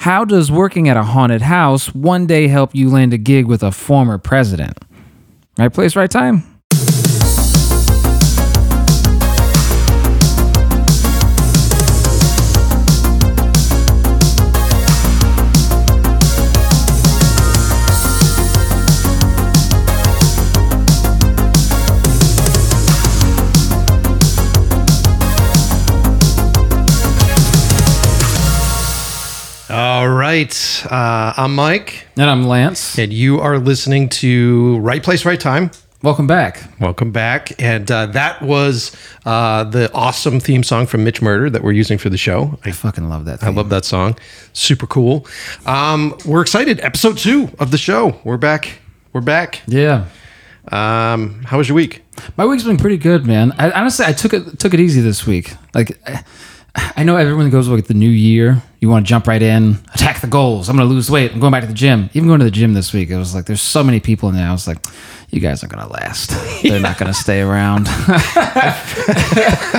How does working at a haunted house one day help you land a gig with a former president? Right place, right time? Right. Uh, I'm Mike, And I'm Lance. and you are listening to Right Place, Right Time. Welcome back. Welcome back. And uh, that was uh, the awesome theme song from Mitch Murder that we're using for the show. I, I fucking love that I love that song. Super cool. Um, we're excited. Episode two of the show. We're back. We're back. yeah. Um, how was your week? My week's been pretty good, man. I, honestly, I took it took it easy this week. Like, I- know everyone goes like the new year. You want to jump right in, attack the goals. I'm going to lose weight. I'm going back to the gym. Even going to the gym this week, it was like there's so many people in there. I was like, you guys aren't going to last. They're not going to stay around.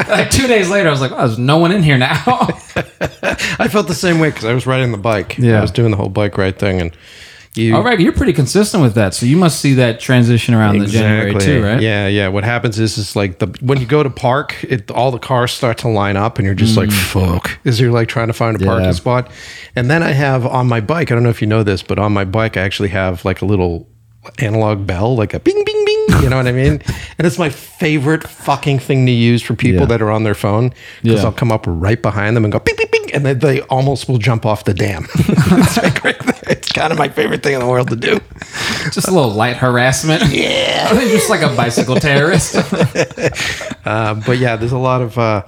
like two days later, I was like, oh, there's no one in here now. I felt the same way because I was riding the bike. Yeah. I was doing the whole bike ride thing, and you. All right, you're pretty consistent with that, so you must see that transition around the January too, right? Yeah, yeah. What happens is, is like the when you go to park, it all the cars start to line up, and you're just like, "Fuck!" Is you're like trying to find a parking Mm. Spot, and then I have on my bike. I don't know if you know this, but on my bike, I actually have like a little analog bell, like a bing, bing, bing. You know what I mean? And it's my favorite fucking thing to use for people Yeah. that are on their phone because Yeah. I'll come up right behind them and go bing, bing, bing, and then they almost will jump off the dam. it's, my great- it's kind of my favorite thing in the world to do. Just a little light harassment. Yeah, just like a bicycle terrorist. Uh, but yeah, there's a lot of uh,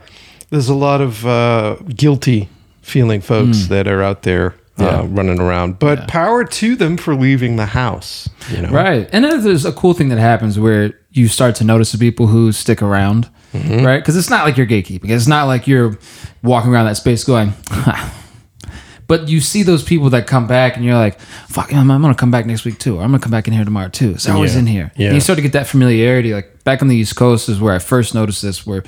there's a lot of uh, guilty feeling folks that are out there uh, Yeah. running around. But power to them for leaving the house. You know, Right. And then there's a cool thing that happens where you start to notice the people who stick around, right? Because it's not like you're gatekeeping. It's not like you're walking around that space going, but you see those people that come back and you're like, fuck, I'm, I'm going to come back next week too. Or I'm going to come back in here tomorrow too. So they're always Yeah. in here. Yeah. And you start to get that familiarity. Like back on the East Coast is where I first noticed this, where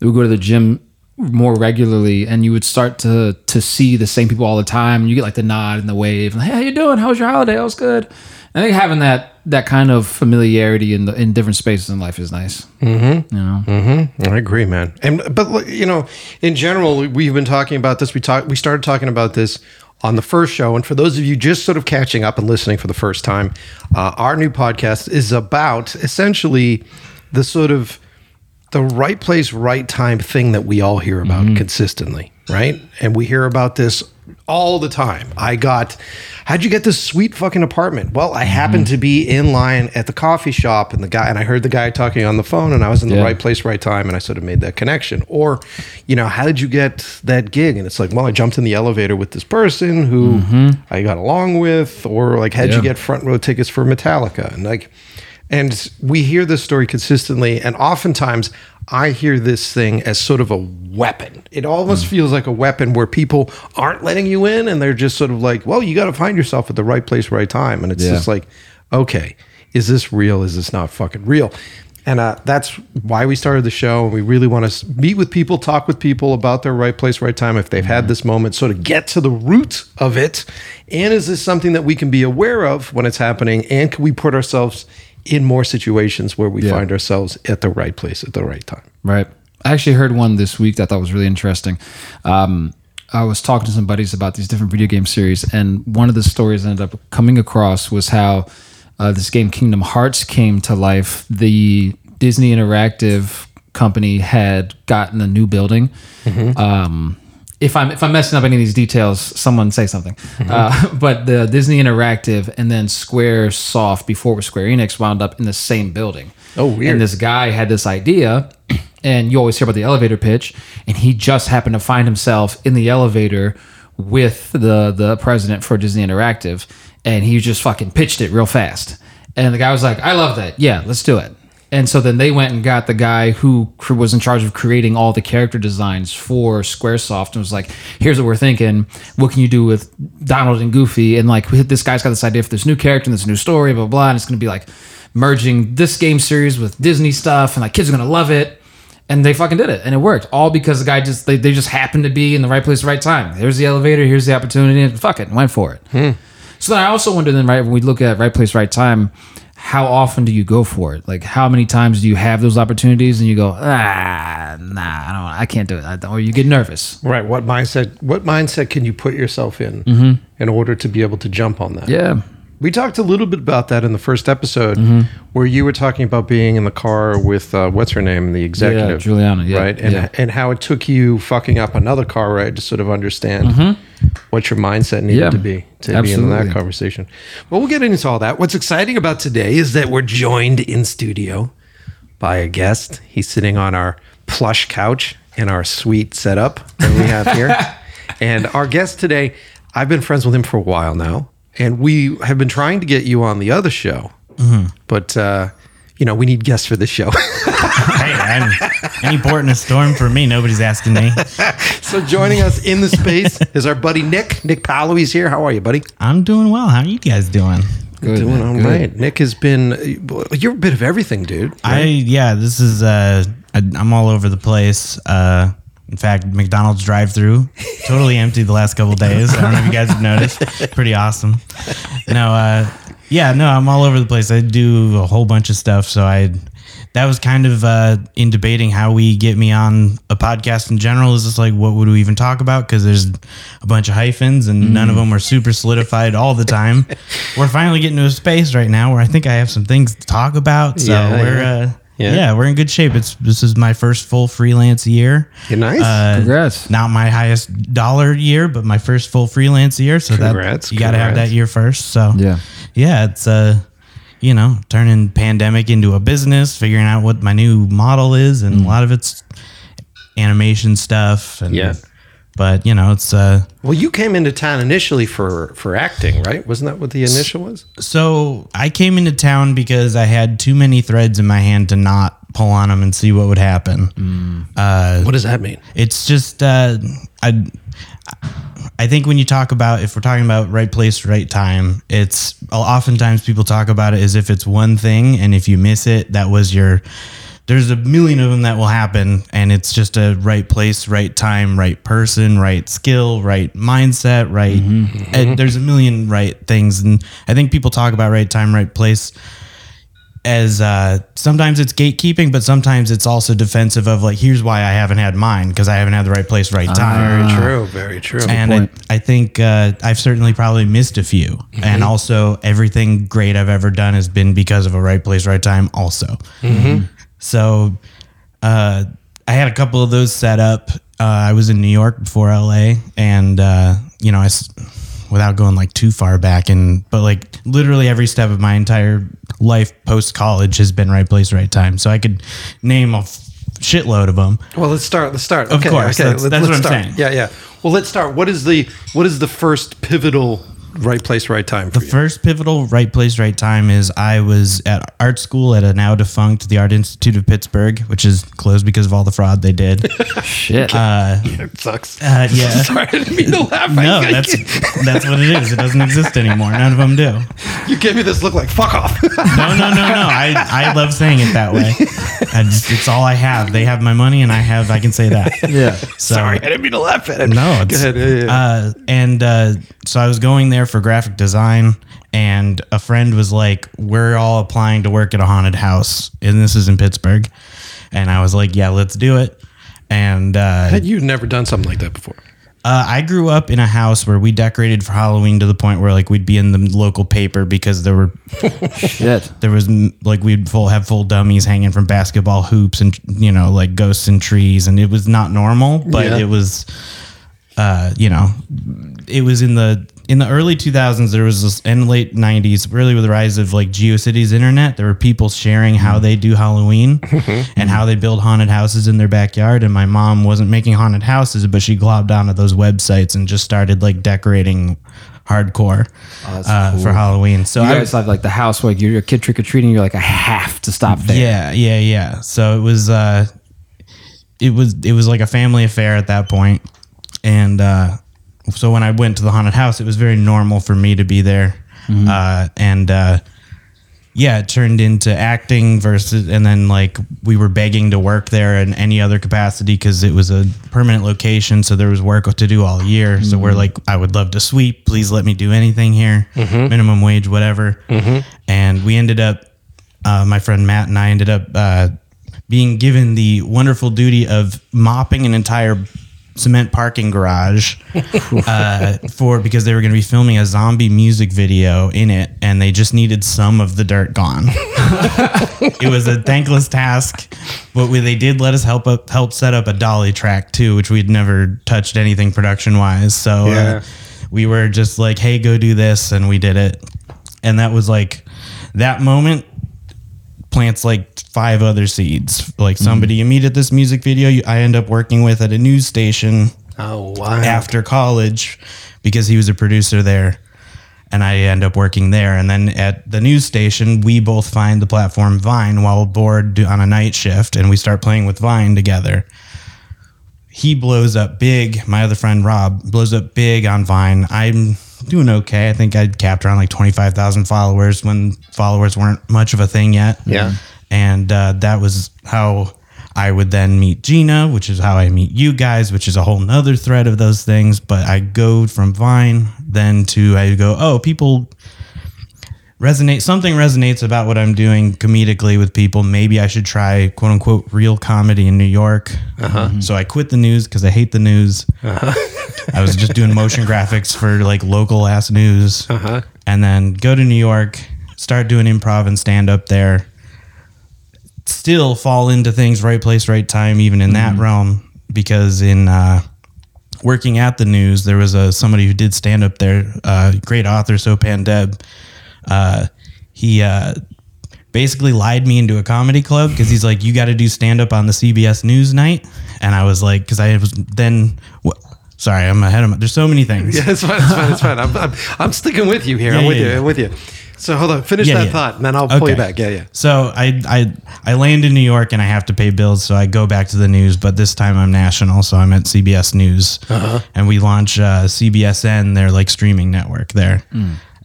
we go to the gym more regularly and you would start to to see the same people all the time and you get like the nod and the wave and hey how you doing how was your holiday that was good i think having that that kind of familiarity in the in different spaces in life is nice mm-hmm. you know I agree, man. And but you know, in general, we've been talking about this. We talked. We started talking about this on the first show. And for those of you just sort of catching up and listening for the first time, uh, our new podcast is about essentially the sort of the right place, right time thing that we all hear about mm-hmm. consistently, right? And we hear about this all the time. I got, how'd you get this sweet fucking apartment? Well, I mm-hmm. happened to be in line at the coffee shop and the guy, and I heard the guy talking on the phone and I was in the Yeah. right place, right time. And I sort of made that connection. Or, you know, how did you get that gig? And it's like, well, I jumped in the elevator with this person who mm-hmm. I got along with, or like, how'd Yeah. you get front row tickets for Metallica? And like, and we hear this story consistently, and oftentimes I hear this thing as sort of a weapon. It almost feels like a weapon where people aren't letting you in, and they're just sort of like, "Well, you got to find yourself at the right place, right time." And it's Yeah. just like, okay, is this real? Is this not fucking real? And uh, that's why we started the show. And we really want to meet with people, talk with people about their right place, right time. If they've had this moment, sort of get to the root of it. And is this something that we can be aware of when it's happening? And can we put ourselves in more situations where we Yeah. find ourselves at the right place at the right time? Right. I actually heard one this week that I thought was really interesting. Um, I was talking to some buddies about these different video game series, and one of the stories I ended up coming across was how uh, this game Kingdom Hearts came to life. The Disney Interactive company had gotten a new building. Um, if I'm if I'm messing up any of these details, someone say something. Uh, but the Disney Interactive and then Square Soft before Square Enix wound up in the same building. Oh, weird. And this guy had this idea, and you always hear about the elevator pitch, and he just happened to find himself in the elevator with the the president for Disney Interactive, and he just fucking pitched it real fast. And the guy was like, "I love that. Yeah, let's do it." And so then they went and got the guy who was in charge of creating all the character designs for SquareSoft and was like, here's what we're thinking. What can you do with Donald and Goofy? And like, this guy's got this idea for this new character and this new story, blah, blah. And it's going to be like merging this game series with Disney stuff. And like, kids are going to love it. And they fucking did it, and it worked. All because the guy just they, they just happened to be in the right place, at the right time. Here's the elevator. Here's the opportunity. And fuck it, went for it. Hmm. So then I also wonder then, right, when we look at right place, right time, how often do you go for it? Like how many times do you have those opportunities and you go, ah, nah, I don't, I can't do it, or you get nervous. Right. What mindset? What mindset can you put yourself in in order to be able to jump on that? Mm-hmm. Yeah, We talked a little bit about that in the first episode, Mm-hmm. where you were talking about being in the car with uh, what's her name, the executive, Juliana, yeah, right, and yeah. and how it took you fucking up another car ride to sort of understand what your mindset needed Mm-hmm. Yeah, to be to be in that conversation. Well, we'll get into all that. What's exciting about today is that we're joined in studio by a guest. He's sitting on our plush couch in our sweet setup that we have here. and our guest today, I've been friends with him for a while now, and we have been trying to get you on the other show, but uh, you know we need guests for this show. hey, I'm any port in a storm for me. Nobody's asking me. so joining us in the space is our buddy Nick. Nick Polowy, he's here. How are you, buddy? I'm doing well. How are you guys doing? Good, Doing man, all good. right. Nick has been. You're a bit of everything, dude. I yeah, this is uh, I, I'm all over the place. Uh, in fact, McDonald's drive-through totally empty the last couple days. I don't know if you guys have noticed. Pretty awesome. No, uh, yeah, no, I'm all over the place. I do a whole bunch of stuff. So I, that was kind of uh, in debating how we get me on a podcast in general. Is just like what would we even talk about? Because there's a bunch of hyphens and none of them are super solidified all the time. we're finally getting to a space right now where I think I have some things to talk about. So Yeah, we're yeah. uh, Yeah. yeah. we're in good shape. It's this is my first full freelance year. You're nice. Uh, Congrats. Not my highest dollar year, but my first full freelance year. So Congrats, that you got to have that year first. So Yeah. yeah, it's uh, you know, turning pandemic into a business, figuring out what my new model is, and a lot of it's animation stuff. And, Yeah. But you know, it's uh, well, you came into town initially for for acting, right? Wasn't that what the initial was? So I came into town because I had too many threads in my hand to not pull on them and see what would happen. Uh, What does that mean? it's just uh, I. I think when you talk about if we're talking about right place, right time, it's oftentimes people talk about it as if it's one thing, and if you miss it, that was your. There's a million of them that will happen, and it's just a right place, right time, right person, right skill, right mindset, right. and there's a million right things, and I think people talk about right time, right place as uh, sometimes it's gatekeeping, but sometimes it's also defensive of like, here's why I haven't had mine because I haven't had the right place, right ah. time. Very true. Very true. and I. I think uh, I've certainly probably missed a few. Mm-hmm. And also, everything great I've ever done has been because of a right place, right time, also. Mm-hmm. So uh, I had a couple of those set up. Uh, I was in New York before LA, and uh, you know, I without going like too far back, and but like literally every step of my entire life post college has been right place, right time. So I could name a f- shitload of them. Well, let's start. Let's start. Of okay, course, okay. that's- that's what I'm start. saying. Yeah, yeah. Well, let's start. What is the what is the first pivotal right place, right time for The you? first pivotal right place, right time is I was at art school at a now defunct the Art Institute of Pittsburgh, which is closed because of all the fraud they did. Shit. it sucks. Uh, yeah. Sorry, I didn't mean to laugh. No, I- I- that's that's what it is. It doesn't exist anymore. None of them do. you gave me this look like fuck off. No, no, no, no. I, I love saying it that way. I just, it's all I have. They have my money, and I have. I can say that. yeah. So, Sorry, I didn't mean to laugh at it. No, Go ahead. Yeah, yeah. Uh, and uh, so I was going there for graphic design, and a friend was like, "We're all applying to work at a haunted house, and this is in Pittsburgh." And I was like, "Yeah, let's do it." And uh, Had you never done something like that before? uh, I grew up in a house where we decorated for Halloween to the point where like we'd be in the local paper because there were Shit. there was like we'd full have full dummies hanging from basketball hoops and you know like ghosts in trees and it was not normal but Yeah. it was uh you know it was in the in the early 2000s there was this in late 90s really with the rise of like geocities internet there were people sharing how they do halloween and how they build haunted houses in their backyard and my mom wasn't making haunted houses but she globbed onto those websites and just started like decorating hardcore that's uh, cool. for halloween so You I, guys have like the house where you're a kid trick or treating. You're like, I have to stop there. Yeah, yeah, yeah. So it was uh it was it was like a family affair at that. And uh so when I went to the haunted house, it was very normal for me to be there. Uh and uh yeah, it turned into acting versus, and then like we were begging to work there in any other capacity because it was a permanent location. So there was work to do all year. So we're like, I would love to sweep. Please let me do anything here, minimum wage, whatever. And we ended up, uh, my friend Matt and I ended up uh, being given the wonderful duty of mopping an entire cement parking garage uh, for because they were going to be filming a zombie music video in it and they just needed some of the dirt gone. it was a thankless task, but we, they did let us help up, help set up a dolly track too, which we'd never touched anything production wise. So Yeah. uh, we were just like, "Hey, go do this," and we did it. And that was like that moment plants like five other seeds. Like somebody you meet at this music video, you, I end up working with at a news station Oh wow. after college because he was a producer there. And I end up working there. And then at the news station, we both find the platform Vine while bored on a night shift, and we start playing with Vine together. He blows up big. My other friend Rob blows up big on Vine. I'm doing okay. I think I'd capped around like 25,000 followers when followers weren't much of a thing yet. Yeah. And uh, that was how I would then meet Gina, which is how I meet you guys, which is a whole nother thread of those things. But I go from Vine then to I go, oh, people resonate something resonates about what I'm doing comedically with people. Maybe I should try quote unquote real comedy in New York. Uh-huh. So mm-hmm. I quit the news because I hate the news. Uh-huh. I was just doing motion graphics for like local ass news, uh-huh. and then go to New York, start doing improv and stand up there. Still fall into things right place, right time, even in that mm-hmm. realm. Because in uh, working at the news, there was a somebody who did stand up there, uh, great author Sopan Deb. Uh, he uh, basically lied me into a comedy club because he's like, "You got to do stand up on the CBS News night," and I was like, because I was then. wh- Sorry, I'm ahead of my. There's so many things. Yeah, it's fine. It's fine. It's fine. I'm, I'm, I'm sticking with you here. I'm with yeah, you. yeah. I'm with you. So hold on. Finish Yeah, that yeah. thought, and then I'll pull you back. Yeah, yeah. So I I I land in New York and I have to pay bills, so I go back to the news. But this time I'm national, so I'm at CBS News, and we launch uh, CBSN, their like streaming network there.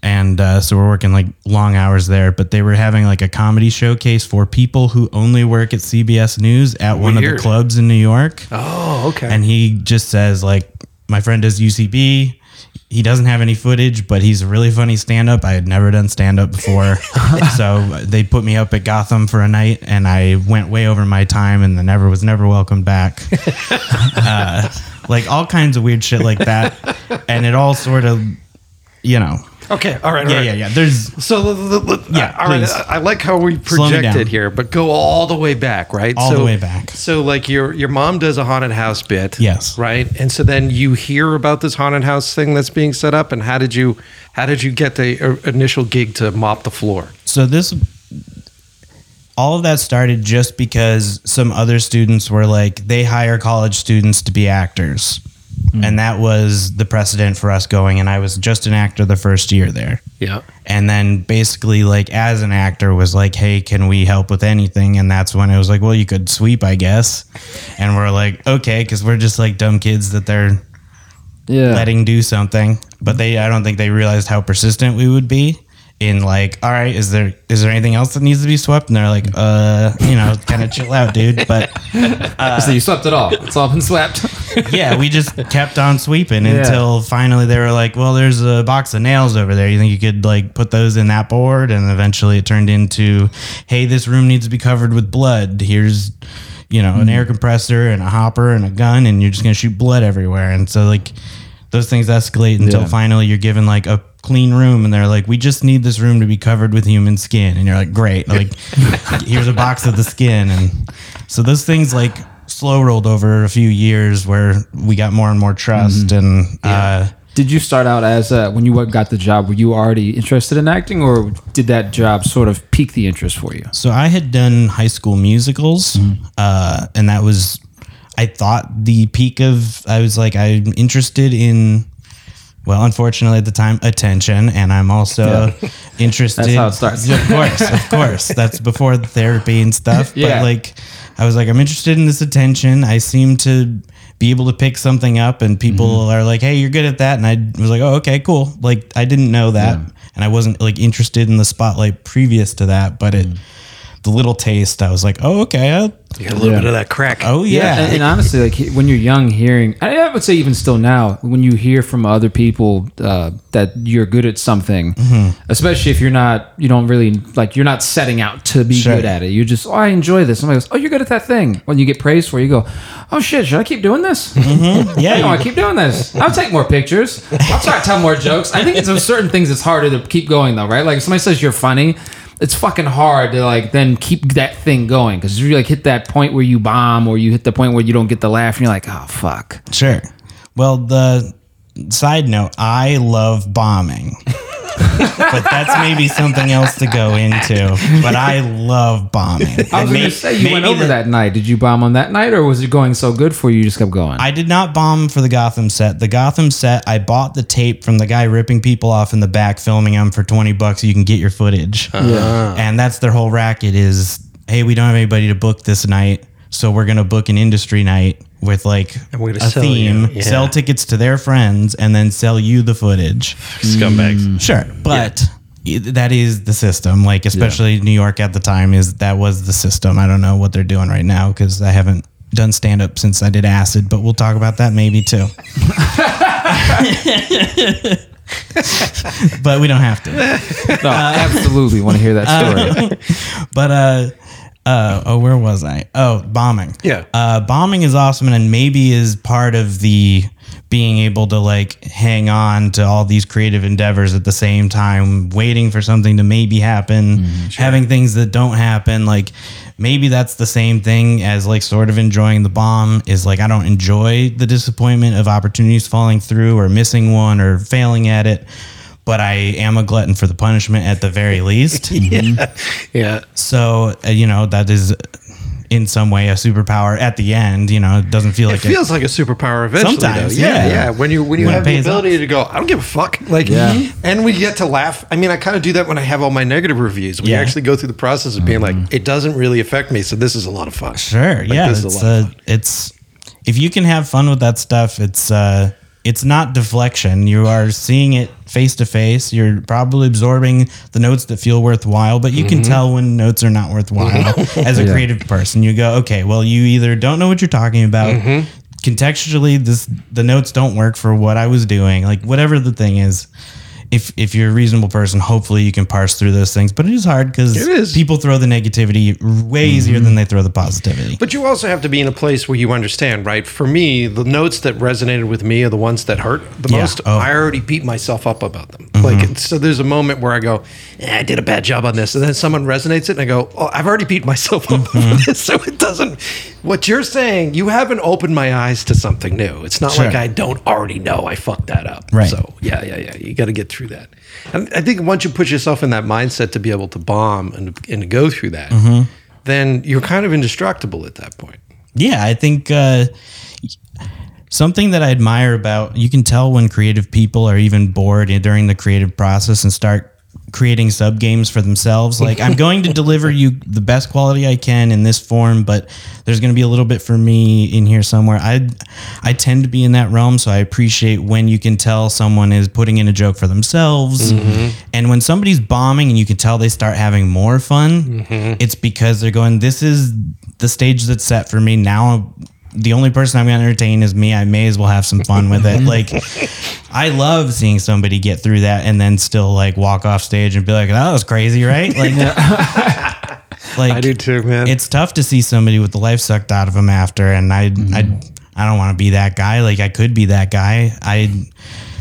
And uh, so we're working like long hours there, but they were having like a comedy showcase for people who only work at CBS News at one of the clubs in New York. Oh, okay. And he just says like, my friend does UCB. He doesn't have any footage, but he's a really funny stand up. I had never done stand up before. so they put me up at Gotham for a night and I went way over my time and then never was never welcomed back. uh, like all kinds of weird shit like that. And it all sort of, you know, okay. All right. yeah, right. yeah, yeah. There's So, l- l- Yeah, all right. I I like how we Slow me down. projected here, but go all the way back, right? All so, the way back. So, like your your mom does a haunted house bit, Yes. right? And so then you hear about this haunted house thing that's being set up, and how did you how did you get the uh, initial gig to mop the floor? so this all of that started just because some other students were like they hire college students to be actors Mm. and that was the precedent for us going and i was just an actor the first year there. Yeah. and then basically like as an actor was like hey can we help with anything? And that's when it was like well you could sweep i guess. And we're like okay because we're just like dumb kids that they're Yeah. letting do something. But they i don't think they realized how persistent we would be in like all right is there is there anything else that needs to be swept and they're like uh you know kind of chill out dude but so you swept it all. It's all been swept. yeah we just kept on sweeping Yeah. until finally they were like well there's a box of nails over there you think you could like put those in that board and eventually it turned into hey this room needs to be covered with blood here's you know an air compressor and a hopper and a gun and you're just gonna shoot blood everywhere and so like those things escalate until Yeah. finally you're given like a clean room and they're like we just need this room to be covered with human skin and you're like great like here's a box of the skin and so those things like slow rolled over a few years where we got more and more trust and uh Did you start out as uh, when you got the job? Were you already interested in acting, or did that job sort of pique the interest for you? So I had done high school musicals, uh, and that was, I thought the peak of. I was like, I'm interested in. Well, unfortunately, at the time, attention, and I'm also interested. That's how it starts. Of course, of course, that's before the therapy and stuff. Yeah. But like, I was like, I'm interested in this attention. I seem to be able to pick something up and people mm-hmm. are like, "Hey, you're good at that," and I was like, "Oh, okay, cool." Like I didn't know that, and I wasn't like interested in the spotlight previous to that, but it. Mm. The little taste, I was like, "Oh, okay, I'll, You got a little Yeah. bit of that crack. oh yeah, and, and honestly, like when you're young, hearing I I would say even still now, when you hear from other people uh, that you're good at something, mm-hmm. especially if you're not, you don't really like, you're not setting out to be Sure. good at it. You're just, oh, I enjoy this. Somebody goes, oh, you're good at that thing. When you get praised for, it, you go, oh shit, should I keep doing this? Mm-hmm. yeah, No, I keep doing this. I'll take more pictures. I'll try to tell more jokes. I think it's there's certain things it's harder to keep going though, right? Like if somebody says you're funny, it's fucking hard to like then keep that thing going because you like hit that point where you bomb or you hit the point where you don't get the laugh and you're like, oh fuck. Sure. Well, the side note, I love bombing. but that's maybe something else to go into. But I love bombing. I was gonna say you went over the- that night. Did you bomb on that night or was it going so good for you you just kept going? I did not bomb for the Gotham set. The Gotham set, I bought the tape from the guy ripping people off in the back, filming them for 20 bucks. You can get your footage. yeah. Uh-huh. And that's their whole racket is, hey, we don't have anybody to book this night. So we're going to book an industry night with like And we're gonna a sell theme, yeah. sell tickets to their friends, and then sell you the footage. Scumbags. Sure, but i- that is the system. Like especially New York at the time is that was the system. I don't know what they're doing right now because I haven't done stand up since I did acid, but we'll talk about that maybe too. but we don't have to. No, absolutely want to hear that story. But uh uh oh where was I? Oh, bombing. Yeah. Uh bombing is awesome and maybe is part of the being able to like hang on to all these creative endeavors at the same time, waiting for something to maybe happen, having things that don't happen. Like maybe that's the same thing as like sort of enjoying the bomb is like I don't enjoy the disappointment of opportunities falling through or missing one or failing at it. But I am a glutton for the punishment at the very least. Yeah. Yeah. So uh, you know that is in some way a superpower at the end. You know, it doesn't feel like It like feels like a superpower eventually. Sometimes, yeah, yeah. yeah. When you when you When have the ability off. to go, I don't give a fuck. Like, Yeah. and we get to laugh. I mean, I kind of do that when I have all my negative reviews. We Yeah. actually go through the process of being like, it doesn't really affect me, so this is a lot of fun. sure, Like, yeah, this is it's a uh, it's if you can have fun with that stuff, it's uh, it's not deflection. You are seeing it face to face. You're probably absorbing the notes that feel worthwhile, but you can Mm-hmm. tell when notes are not worthwhile as a Yeah. creative person. You go, okay, well, you either don't know what you're talking about. Mm-hmm. Contextually, this the notes don't work for what I was doing. Like whatever the thing is, if if you're a reasonable person, hopefully you can parse through those things. But it is hard because people throw the negativity way easier than they throw the positivity. But you also have to be in a place where you understand, right? For me, the notes that resonated with me are the ones that hurt the Yeah. most. Oh. Mm-hmm. I already beat myself up about them. Like, so there's a moment where I go, eh, I did a bad job on this. And then someone resonates it and I go, oh, I've already beat myself up Mm-hmm. this. So it doesn't, what you're saying, you haven't opened my eyes to something new. It's not like I don't already know I fucked that up. Right. So yeah, yeah, yeah. You got to get through that. And I think once you put yourself in that mindset to be able to bomb and, and to go through that, Mm-hmm. then you're kind of indestructible at that point. Yeah, I think uh, something that I admire about you can tell when creative people are even bored during the creative process and start creating sub games for themselves. Like I'm going to deliver you the best quality I can in this form, but there's going to be a little bit for me in here somewhere. I I tend to be in that realm, so I appreciate when you can tell someone is putting in a joke for themselves, mm-hmm. and when somebody's bombing and you can tell they start having more fun, mm-hmm. it's because they're going. This is the stage that's set for me now the only person I'm going to entertain is me. I may as well have some fun with it. Like, I love seeing somebody get through that and then still like walk off stage and be like, "That was crazy, right?" Like, like I do too, man. It's tough to see somebody with the life sucked out of them after, and I, I, mm-hmm. I don't want to be that guy. Like, I could be that guy. I,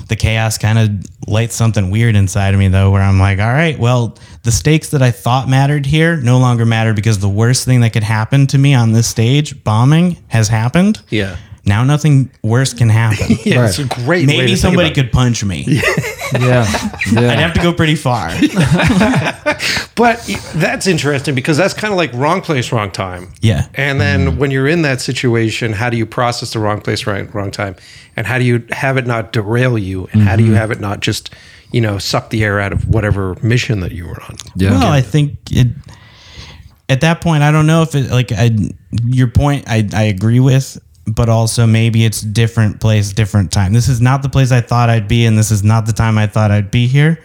the chaos kind of lights something weird inside of me though, where I'm like, all right, well, the stakes that I thought mattered here no longer matter because the worst thing that could happen to me on this stage, bombing, has happened. yeah. Now nothing worse can happen. Yeah, it's a great way to Maybe think somebody about could punch me. Yeah. yeah. I'd have to go pretty far. But that's interesting because that's kind of like wrong place, wrong time. Yeah. And then mm-hmm. when you're in that situation, how do you process the wrong place, right, wrong time? And how do you have it not derail you? And how do you mm-hmm. have it not just, you know, suck the air out of whatever mission that you were on? Yeah. Well, I think it. At that point, I don't know if it like I. Your point, I I agree with. But also maybe it's different place, different time. This is not the place I thought I'd be, and this is not the time I thought I'd be here.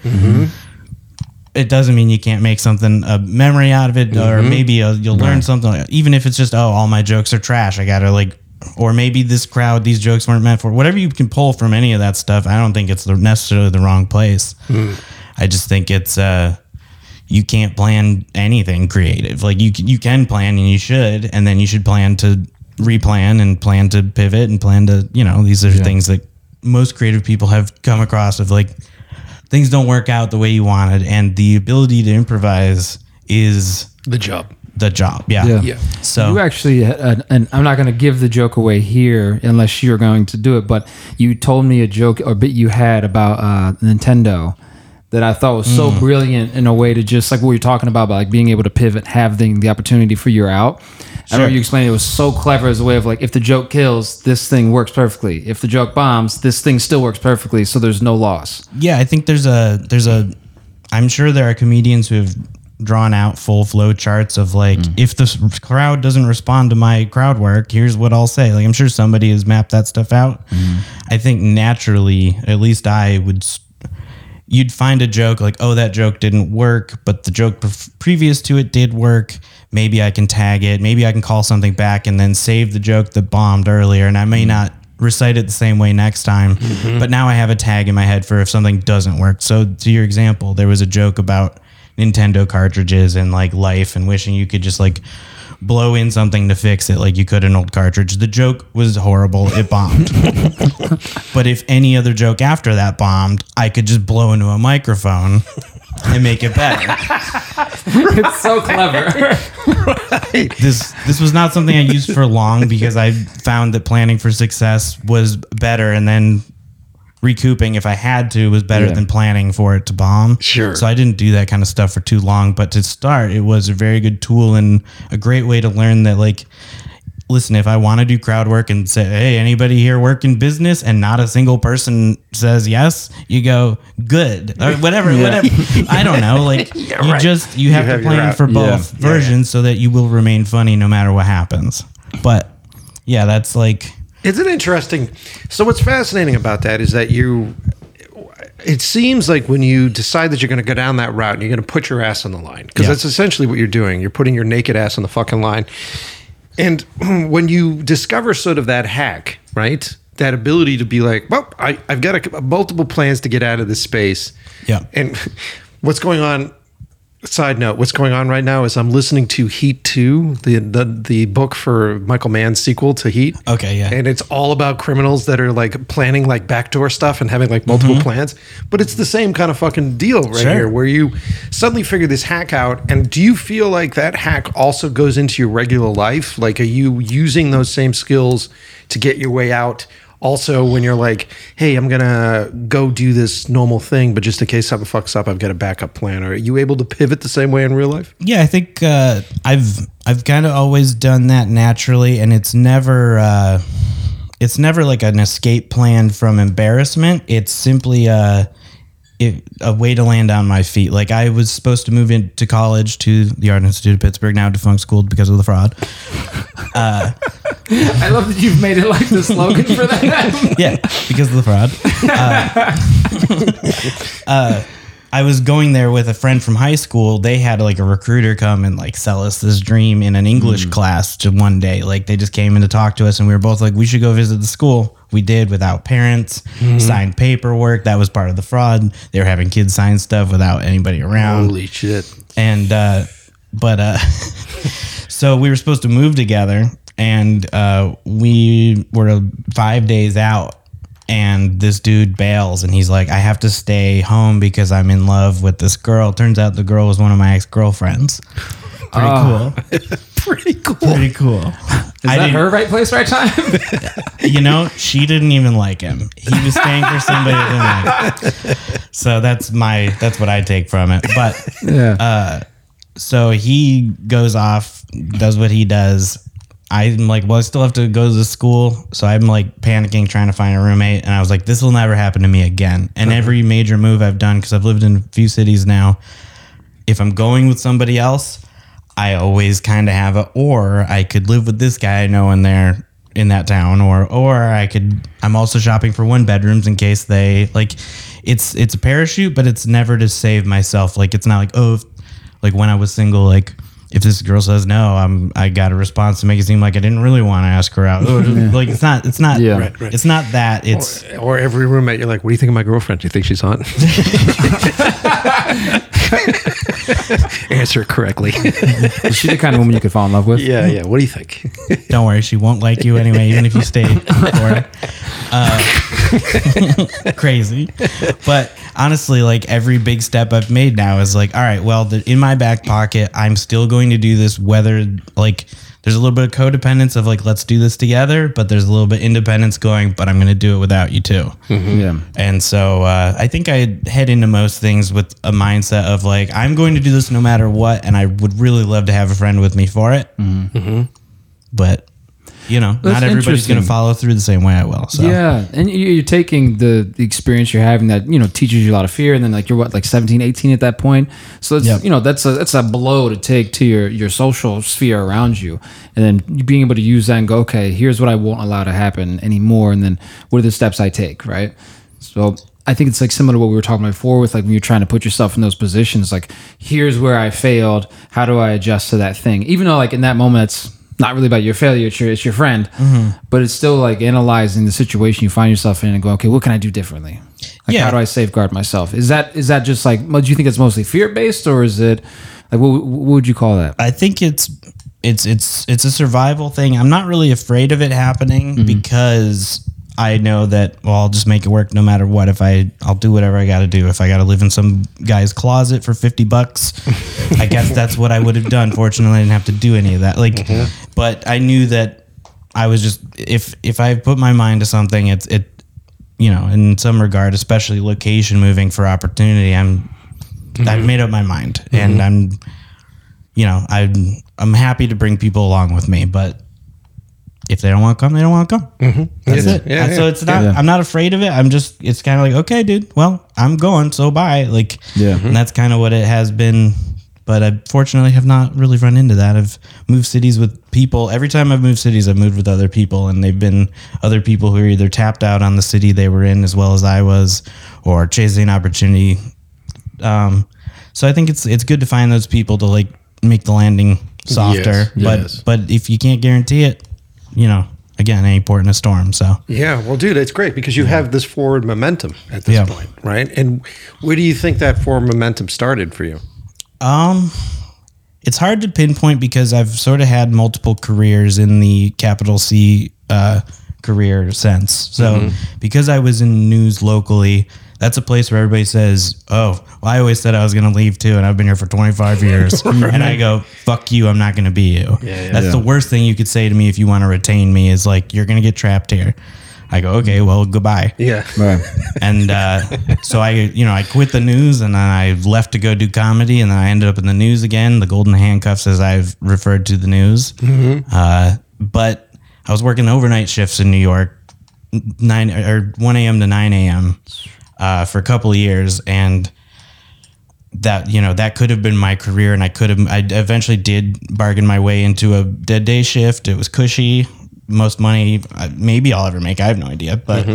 It doesn't mean you can't make something a memory out of it, or maybe uh you'll learn something. Even if it's just, oh, all my jokes are trash. I gotta like, or maybe this crowd, these jokes weren't meant for. Whatever you can pull from any of that stuff, I don't think it's the, necessarily the wrong place. I just think it's uh, you can't plan anything creative. Like you can- you can plan and you should, and then you should plan to replan and plan to pivot and plan to you know these are things that most creative people have come across of like things don't work out the way you wanted, and the ability to improvise is The job. the job. Yeah. Yeah. Yeah. So You actually, uh, and I'm not going to give the joke away here unless you're going to do it, but you told me a joke or bit you had about uh, Nintendo that I thought was so brilliant in a way to just like what you're talking about, about like being able to pivot, having the opportunity for your out. I know Sure. you explained it was so clever as a way of like, if the joke kills, this thing works perfectly. If the joke bombs, this thing still works perfectly. So there's no loss. yeah, I think there's a there's a I'm sure there are comedians who have drawn out full flow charts of like mm. if the crowd doesn't respond to my crowd work, here's what I'll say. Like I'm sure somebody has mapped that stuff out. Mm-hmm. I think naturally, at least I would you'd find a joke like, "Oh, that joke didn't work, but the joke pref- previous to it did work." Maybe I can tag it. Maybe I can call something back and then save the joke that bombed earlier and I may mm-hmm. not recite it the same way next time. Mm-hmm. But now I have a tag in my head for if something doesn't work. So to your example, there was a joke about Nintendo cartridges and like life and wishing you could just like blow in something to fix it like you could an old cartridge. The joke was horrible. It bombed. but if any other joke after that bombed, I could just blow into a microphone and make it better. it's so clever. this this was not something I used for long because I found that planning for success was better and then recouping if I had to was better Yeah. than planning for it to bomb. Sure. So I didn't do that kind of stuff for too long, but to start it was a very good tool and a great way to learn that like listen, if I want to do crowd work and say, "Hey, anybody here work in business?" and not a single person says yes, you go, "Good." Or whatever, whatever. I don't know, like you right. just you have have to your plan for Yeah. both Yeah, yeah. versions so that you will remain funny no matter what happens. But yeah, that's like It's an interesting. So what's fascinating about that is that you. It seems like when you decide that you're going to go down that route and you're going to put your ass on the line, because Yeah. that's essentially what you're doing. You're putting your naked ass on the fucking line. And when you discover sort of that hack, right? That ability to be like, well, I, I've got a, multiple plans to get out of this space. Yeah. And what's going on? Side note: What's going on right now is I'm listening to Heat Two, the the the book for Michael Mann's sequel to Heat. Okay, yeah. And it's all about criminals that are like planning like backdoor stuff and having like multiple plans. But it's the same kind of fucking deal right Mm-hmm. Sure. here, where you suddenly figure this hack out. And do you feel like that hack also goes into your regular life? Like, are you using those same skills to get your way out? Also, when you're like, hey, I'm gonna go do this normal thing, but just in case something fucks up, I've got a backup plan. Are you able to pivot the same way in real life? Yeah, I think uh, I've I've kind of always done that naturally, and it's never uh, it's never like an escape plan from embarrassment. It's simply a it, a way to land on my feet. Like I was supposed to move into college to the Art Institute of Pittsburgh, now defunct school because of the fraud. I love that you've made it like the slogan for that. yeah, because of the fraud. Uh, uh, I was going there with a friend from high school. They had like a recruiter come and like sell us this dream in an English class to one day. Like they just came in to talk to us, and we were both like, we should go visit the school. We did without parents, signed paperwork. That was part of the fraud. They were having kids sign stuff without anybody around Holy shit! and uh but uh so we were supposed to move together and uh we were five days out and this dude bails and he's like i have to stay home because i'm in love with this girl turns out the girl was one of my ex-girlfriends pretty Oh. cool Pretty cool. pretty cool Is I that her right place, right time? you know she didn't even like him he was staying for somebody that didn't like him. so that's my that's what i take from it but yeah. Uh, so he goes off, does what he does. I'm like, well, I still have to go to the school. So I'm like panicking, trying to find a roommate. And I was like, this will never happen to me again. And every major move I've done, because I've lived in a few cities now, if I'm going with somebody else, I always kind of have a, or I could live with this guy I know in there in that town or or I could I'm also shopping for one bedrooms in case they like it's it's a parachute but it's never to save myself like it's not like oh if, like when I was single like if this girl says no I'm I got a response to make it seem like I didn't really want to ask her out like it's not it's not Yeah. Right, right. it's not that it's Or every roommate, you're like, "What do you think of my girlfriend? Do you think she's hot?" Answer it correctly. Is she the kind of woman you could fall in love with? yeah, yeah. What do you think? don't worry she won't like you anyway even if you stay for it. Uh, crazy but honestly like every big step i've made now is like all right well the, in my back pocket i'm still going to do this whether like there's a little bit of codependence of like let's do this together but there's a little bit independence going but i'm going to do it without you too mm-hmm. Yeah. and so uh, I think I head into most things with a mindset of like, I'm going to do this no matter what. And I would really love to have a friend with me for it. Mm-hmm. Mm-hmm. But, you know, That's not everybody's going to follow through the same way I will. So, Yeah, and you- you're taking the, the experience you're having that you know teaches you a lot of fear, and then like you're what like 17, 18 at that point. So it's Yep. you know that's a that's a blow to take to your your social sphere around you, and then being able to use that and go, okay, here's what I won't allow to happen anymore, and then what are the steps I take, right? So I think it's like similar to what we were talking about before with like when you're trying to put yourself in those positions, like here's where I failed, how do I adjust to that thing? Even though like in that moment it's not really about your failure, it's your, it's your friend, but it's still like analyzing the situation you find yourself in and go, okay, what can I do differently? Like Yeah. how do I safeguard myself? Is that is that just like, do you think it's mostly fear based or is it like what, what would you call that? I think it's it's it's it's a survival thing. I'm not really afraid of it happening Mm-hmm. because I know that well, I'll just make it work no matter what. If I I'll do whatever I got to do. If I got to live in some guy's closet for 50 bucks, I guess that's what I would have done. Fortunately, I didn't have to do any of that. Like Mm-hmm. but I knew that I was just if if I put my mind to something, it's it you know, in some regard, especially location moving for opportunity, I'm I've made up my mind and I'm you know, I'm I'm happy to bring people along with me, but if they don't want to come, they don't want to come. That's Yeah. it. Yeah, And So yeah. it's not. Yeah. I'm not afraid of it. I'm just. It's kind of like, okay, dude. Well, I'm going. So bye. Like, Yeah. And that's kind of what it has been. But I fortunately have not really run into that. I've moved cities with people. Every time I've moved cities, I've moved with other people, and they've been other people who are either tapped out on the city they were in as well as I was, or chasing opportunity um, so I think it's it's good to find those people to like make the landing softer. Yes, but yes. but if you can't guarantee it, you know, again, any port in a storm. So Yeah, well, dude, it's great because you have this forward momentum at this Yeah. point, right? And where do you think that forward momentum started for you? um it's hard to pinpoint because I've sort of had multiple careers in the capital C uh, career sense. So because I was in news locally, that's a place where everybody says, "Oh, well, I always said I was going to leave too, and I've been here for 25 years." And I go, "Fuck you! I'm not going to be you." yeah. that's the worst thing you could say to me if you want to retain me is like, "You're going to get trapped here." I go, "Okay, well, goodbye." Yeah. Right. and uh, so I, you know, I quit the news and then I left to go do comedy, and then I ended up in the news again, the golden handcuffs, as I've referred to the news. Uh, but I was working overnight shifts in New York, nine or one a.m. to nine a.m. Uh, for a couple of years, and that you know that could have been my career, and I could have. I eventually did bargain my way into a dead day shift. It was cushy, most money uh, maybe I'll ever make. I have no idea, but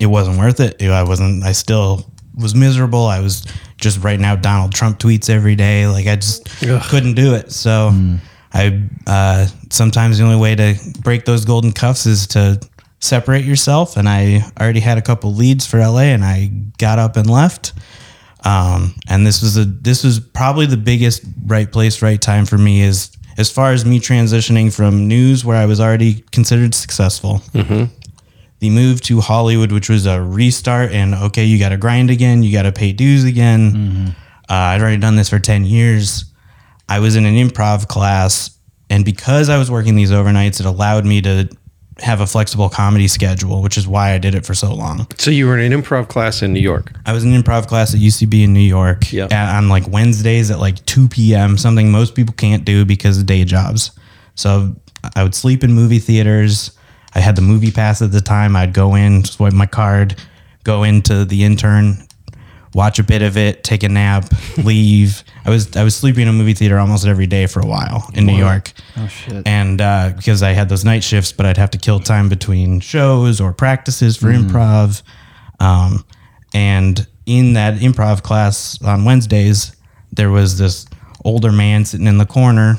it wasn't worth it. I wasn't. I still was miserable. I was just writing out Donald Trump tweets every day. Like I just Ugh. couldn't do it. So I uh, sometimes the only way to break those golden cuffs is to separate yourself. And I already had a couple leads for LA, and I got up and left. Um, and this was a this was probably the biggest right place, right time for me. Is as far as me transitioning from news, where I was already considered successful, the move to Hollywood, which was a restart, and okay, you got to grind again, you got to pay dues again. Uh, I'd already done this for 10 years. I was in an improv class, and because I was working these overnights, it allowed me to have a flexible comedy schedule, which is why I did it for so long. So you were in an improv class in New York. I was in an improv class at UCB in New York Yep. a- on like Wednesdays at like 2 p.m., something most people can't do because of day jobs. So I would sleep in movie theaters. I had the MoviePass at the time. I'd go in, swipe my card, go into the intern, watch a bit of it, take a nap, leave. I was I was sleeping in a movie theater almost every day for a while in New York. Oh shit. And uh, because I had those night shifts, but I'd have to kill time between shows or practices for improv. Um, and in that improv class on Wednesdays, there was this older man sitting in the corner,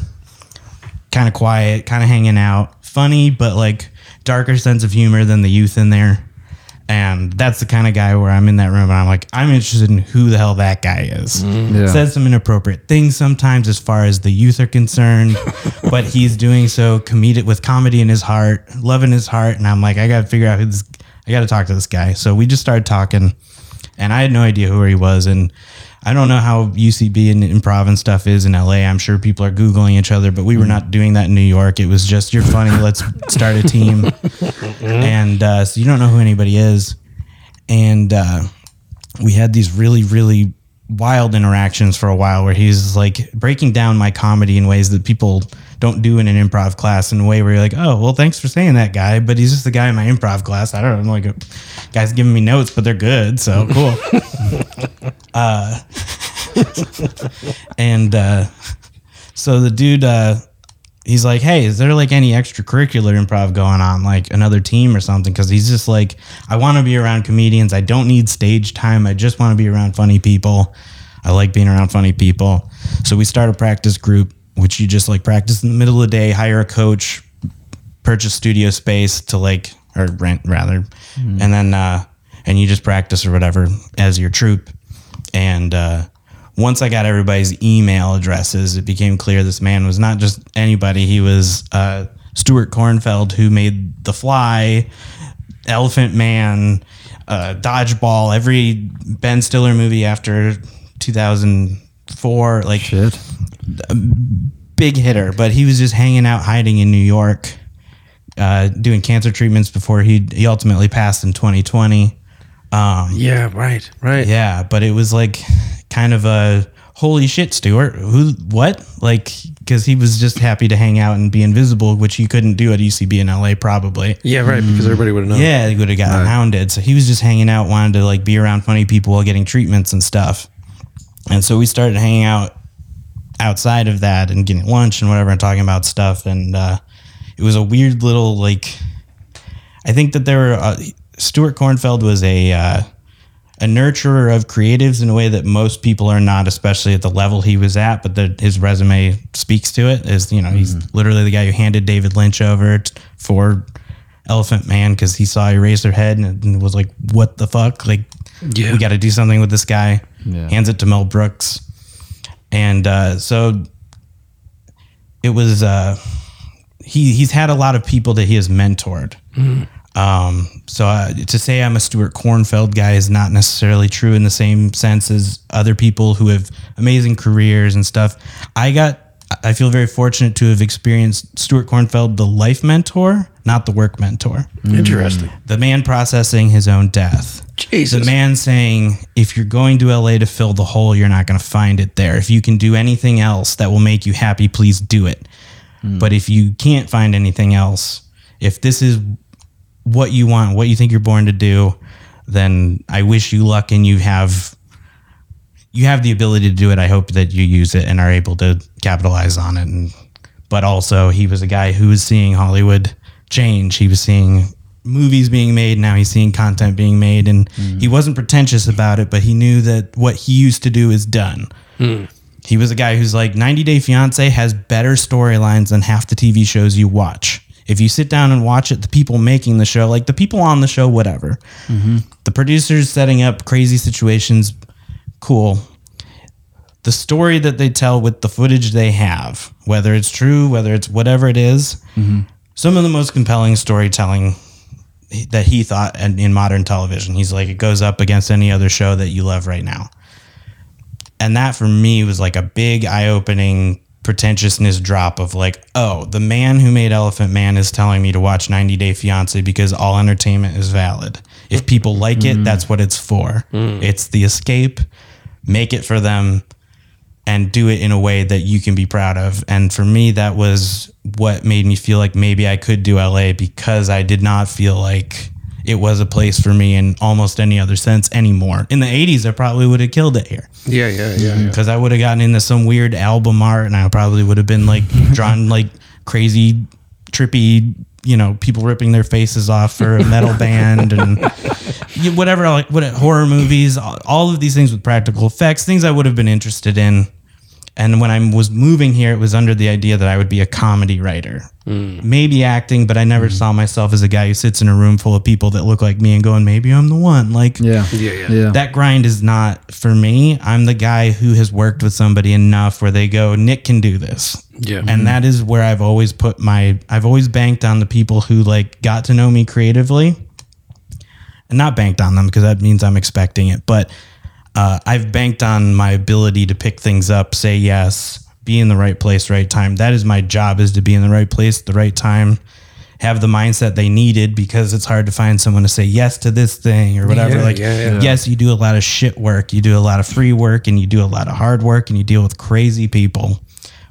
kind of quiet, kind of hanging out, funny, but like darker sense of humor than the youth in there. And that's the kind of guy where I'm in that room and I'm like, I'm interested in who the hell that guy is. Mm-hmm. Yeah. Says some inappropriate things sometimes as far as the youth are concerned, but he's doing so comedic with comedy in his heart, love in his heart. And I'm like, I got to figure out who this, I got to talk to this guy. So we just started talking and I had no idea who he was. And I don't know how UCB and improv and stuff is in LA. I'm sure people are Googling each other, but we were not doing that in New York. It was just, you're funny, let's start a team. and uh, so you don't know who anybody is. And uh, we had these really, really wild interactions for a while where he's like breaking down my comedy in ways that people don't do in an improv class in a way where you're like, oh, well, thanks for saying that guy, but he's just the guy in my improv class. I don't know, like, a, guy's giving me notes, but they're good, so cool. uh, and uh, so the dude, uh, he's like, hey, is there like any extracurricular improv going on, like another team or something? Because he's just like, I want to be around comedians. I don't need stage time. I just want to be around funny people. I like being around funny people. So we start a practice group, which you just like practice in the middle of the day, hire a coach, purchase studio space to like, or rent rather, and then, uh, and you just practice or whatever as your troupe. And, uh, once I got everybody's email addresses, it became clear this man was not just anybody. He was uh, Stuart Cornfeld, who made The Fly, Elephant Man, uh, Dodgeball, every Ben Stiller movie after 2004. Like Shit. big hitter, but he was just hanging out, hiding in New York, uh, doing cancer treatments before he he ultimately passed in 2020. Um, Yeah, right, right. yeah, but it was like kind of a holy shit, Stuart. Who? What? Like, because he was just happy to hang out and be invisible, which he couldn't do at UCB in LA, probably. Yeah, right. Because everybody would have known. Yeah, he would have got hounded. So he was just hanging out, wanted to like be around funny people while getting treatments and stuff. And so we started hanging out outside of that and getting lunch and whatever and talking about stuff. And uh, it was a weird little like. I think that there were uh, Stuart Cornfeld was a uh, a nurturer of creatives in a way that most people are not, especially at the level he was at. But that his resume speaks to it. Is you know he's literally the guy who handed David Lynch over t- for Elephant Man because he saw Eraserhead and, and was like, "What the fuck? Like, Yeah. we got to do something with this guy." Yeah. Hands it to Mel Brooks, and uh, so it was. Uh, he he's had a lot of people that he has mentored. Um, so uh, to say I'm a Stuart Cornfeld guy is not necessarily true in the same sense as other people who have amazing careers and stuff. I got, I feel very fortunate to have experienced Stuart Cornfeld, the life mentor, not the work mentor. Interesting. The man processing his own death. Jesus. The man saying, if you're going to LA to fill the hole, you're not going to find it there. If you can do anything else that will make you happy, please do it. Hmm. But if you can't find anything else, if this is what you want, what you think you're born to do, then I wish you luck and you have you have the ability to do it. I hope that you use it and are able to capitalize on it. And but also he was a guy who was seeing Hollywood change. He was seeing movies being made. Now he's seeing content being made, and he mm. wasn't pretentious about it. But he knew that what he used to do is done. Mm. He was a guy who's like 90 Day Fiance has better storylines than half the TV shows you watch. If you sit down and watch it, the people making the show, like the people on the show, whatever, mm-hmm. the producers setting up crazy situations, cool. The story that they tell with the footage they have, whether it's true, whether it's whatever it is, mm-hmm. some of the most compelling storytelling that he thought in in modern television. He's like, it goes up against any other show that you love right now. And that for me was like a big eye-opening pretentiousness drop of like oh the man who made elephant man is telling me to watch 90 day fiance because all entertainment is valid. If people like it mm. that's what it's for. Mm. It's the escape. Make it for them and do it in a way that you can be proud of and for me that was what made me feel like maybe i could do la because i did not feel like it was a place for me in almost any other sense anymore. In the 80s, I probably would have killed it here Yeah, yeah, yeah. yeah. because I would have gotten into some weird album art and I probably would have been like drawn like crazy, trippy, you know, people ripping their faces off for a metal band and whatever, like what horror movies, all of these things with practical effects, things I would have been interested in. And when I was moving here, it was under the idea that I would be a comedy writer, hmm. maybe acting, but I never hmm. saw myself as a guy who sits in a room full of people that look like me and going, maybe I'm the one. Like, Yeah. Yeah, yeah. Yeah. that grind is not for me. I'm the guy who has worked with somebody enough where they go, Nick can do this. Yeah. And that is where I've always put my, I've always banked on the people who like got to know me creatively and not banked on them because that means I'm expecting it. But uh, I've banked on my ability to pick things up, say yes, be in the right place, right time. That is my job is to be in the right place, the right time, have the mindset they needed because it's hard to find someone to say yes to this thing or whatever. Yeah, like, yeah, yeah. yes, you do a lot of shit work, you do a lot of free work, and you do a lot of hard work, and you deal with crazy people.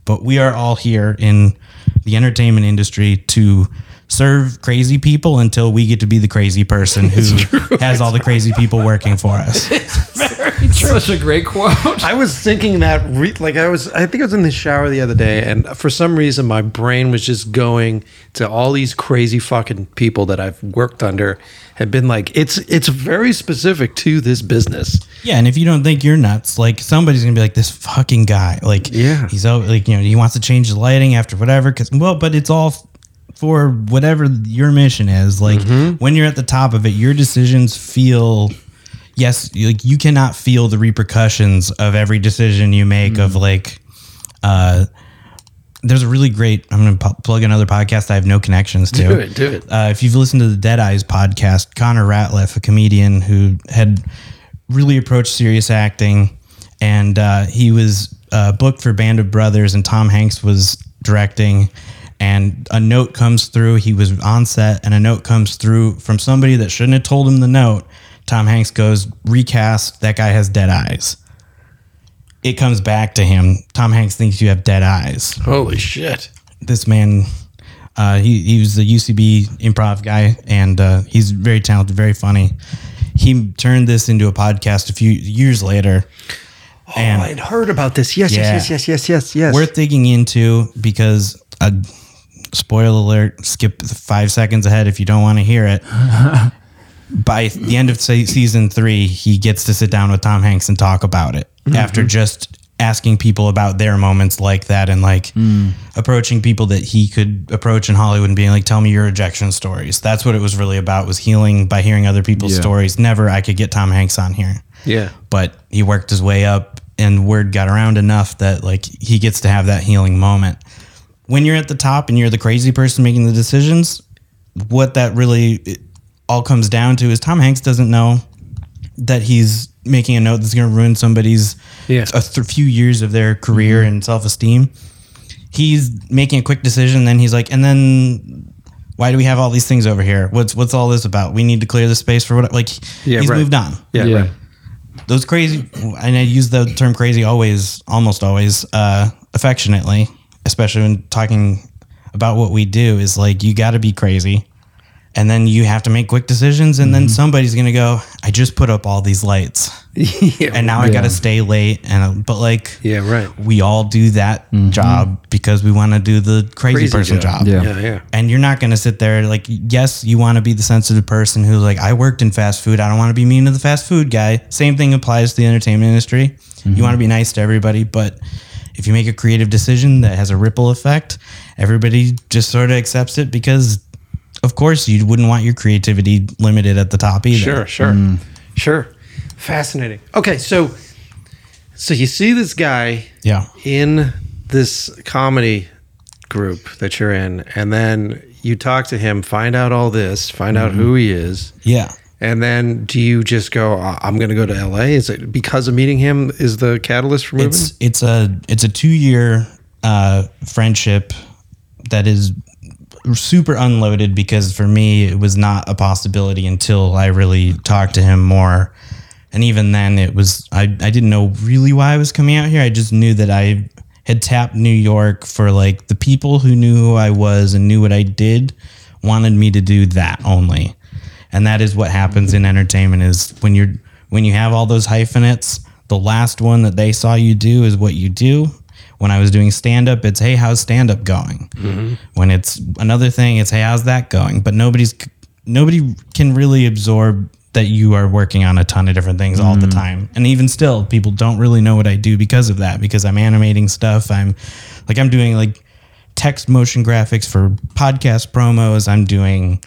But we are all here in the entertainment industry to serve crazy people until we get to be the crazy person who has all the crazy people working for us. Such a great quote. I was thinking that, re- like, I was, I think I was in the shower the other day, and for some reason, my brain was just going to all these crazy fucking people that I've worked under. Have been like, it's, it's very specific to this business. Yeah, and if you don't think you're nuts, like somebody's gonna be like this fucking guy. Like, Yeah. he's out, like you know he wants to change the lighting after whatever. Because well, but it's all f- for whatever your mission is. Like when you're at the top of it, your decisions feel. Yes, like you cannot feel the repercussions of every decision you make. Of like, uh, there's a really great. I'm gonna pu- plug another podcast I have no connections to. Do it, do it. Uh, if you've listened to the Dead Eyes podcast, Connor Ratliff, a comedian who had really approached serious acting, and uh, he was uh, booked for Band of Brothers, and Tom Hanks was directing. And a note comes through. He was on set, and a note comes through from somebody that shouldn't have told him the note. Tom Hanks goes, recast. That guy has dead eyes. It comes back to him. Tom Hanks thinks you have dead eyes Holy shit. this man uh, he, he was a UCB improv guy and uh, he's very talented, very funny. He turned this into a podcast a few years later. And oh, I'd heard about this. Yes, Yeah. yes, yes, yes, yes, yes, yes. worth digging into because uh, spoiler alert, skip five seconds ahead if you don't want to hear it. By the end of se- season three, he gets to sit down with Tom Hanks and talk about it mm-hmm. after just asking people about their moments like that and like mm. approaching people that he could approach in Hollywood and being like, tell me your rejection stories. That's what it was really about was healing by hearing other people's Yeah. stories. Never I could get Tom Hanks on here yeah. but he worked his way up and word got around enough that like he gets to have that healing moment when you're at the top and you're the crazy person making the decisions what that really all comes down to is tom hanks doesn't know that he's making a note that's going to ruin somebody's Yeah. a th- few years of their career and self-esteem he's making a quick decision then he's like and then why do we have all these things over here what's what's all this about we need to clear the space for what like Yeah, he's right. moved on Yeah, Yeah. right. those crazy and i use the term crazy always almost always uh affectionately especially when talking about what we do is like you got to be crazy and then you have to make quick decisions and then mm-hmm. somebody's gonna go i just put up all these lights yeah. and now i gotta stay late and uh, but like yeah, right. we all do that mm-hmm. job because we want to do the crazy, Crazy person job. job Yeah. Yeah, yeah. and you're not going to sit there like yes you want to be the sensitive person who's like i worked in fast food i don't want to be mean to the fast food guy same thing applies to the entertainment industry mm-hmm. you want to be nice to everybody but if you make a creative decision that has a ripple effect everybody just sort of accepts it because of course you wouldn't want your creativity limited at the top either. Sure, sure, mm. sure. Fascinating. Okay, so so you see this guy yeah. in this comedy group that you're in, and then you talk to him, find out all this, find out mm-hmm. who he is, yeah and then do you just go, "I- "I'm going to go to L.A"? Is it because of meeting him is the catalyst for moving? it's it's a it's a two year uh, friendship that is super unloaded because for me it was not a possibility until I really talked to him more. And even then it was I, I didn't know really why I was coming out here. I just knew that I had tapped New York for like the people who knew who I was and knew what I did wanted me to do that only. And that is what happens in entertainment is when you're when you have all those hyphenates the last one that they saw you do is what you do. When i was doing stand up it's hey how's stand up going mm-hmm. when it's another thing it's hey how's that going? But nobody's nobody can really absorb that you are working on a ton of different things all the mm-hmm. time. And even still people don't really know what i do because of that because i'm animating stuff. I'm like i'm doing like text motion graphics for podcast promos. I'm doing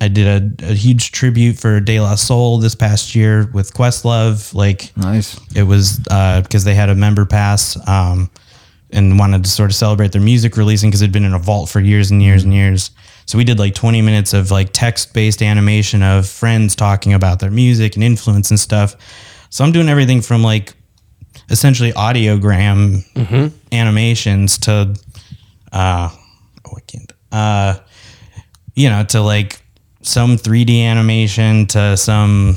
I did a, a huge tribute for De La Soul this past year with Questlove. Like, Nice. it was because they had a member pass um, and wanted to sort of celebrate their music releasing because it'd been in a vault for years and years and years. So we did like 20 minutes of like text based animation of friends talking about their music and influence and stuff. So I'm doing everything from like essentially audiogram animations to uh oh I can't uh you know to like some 3D animation to some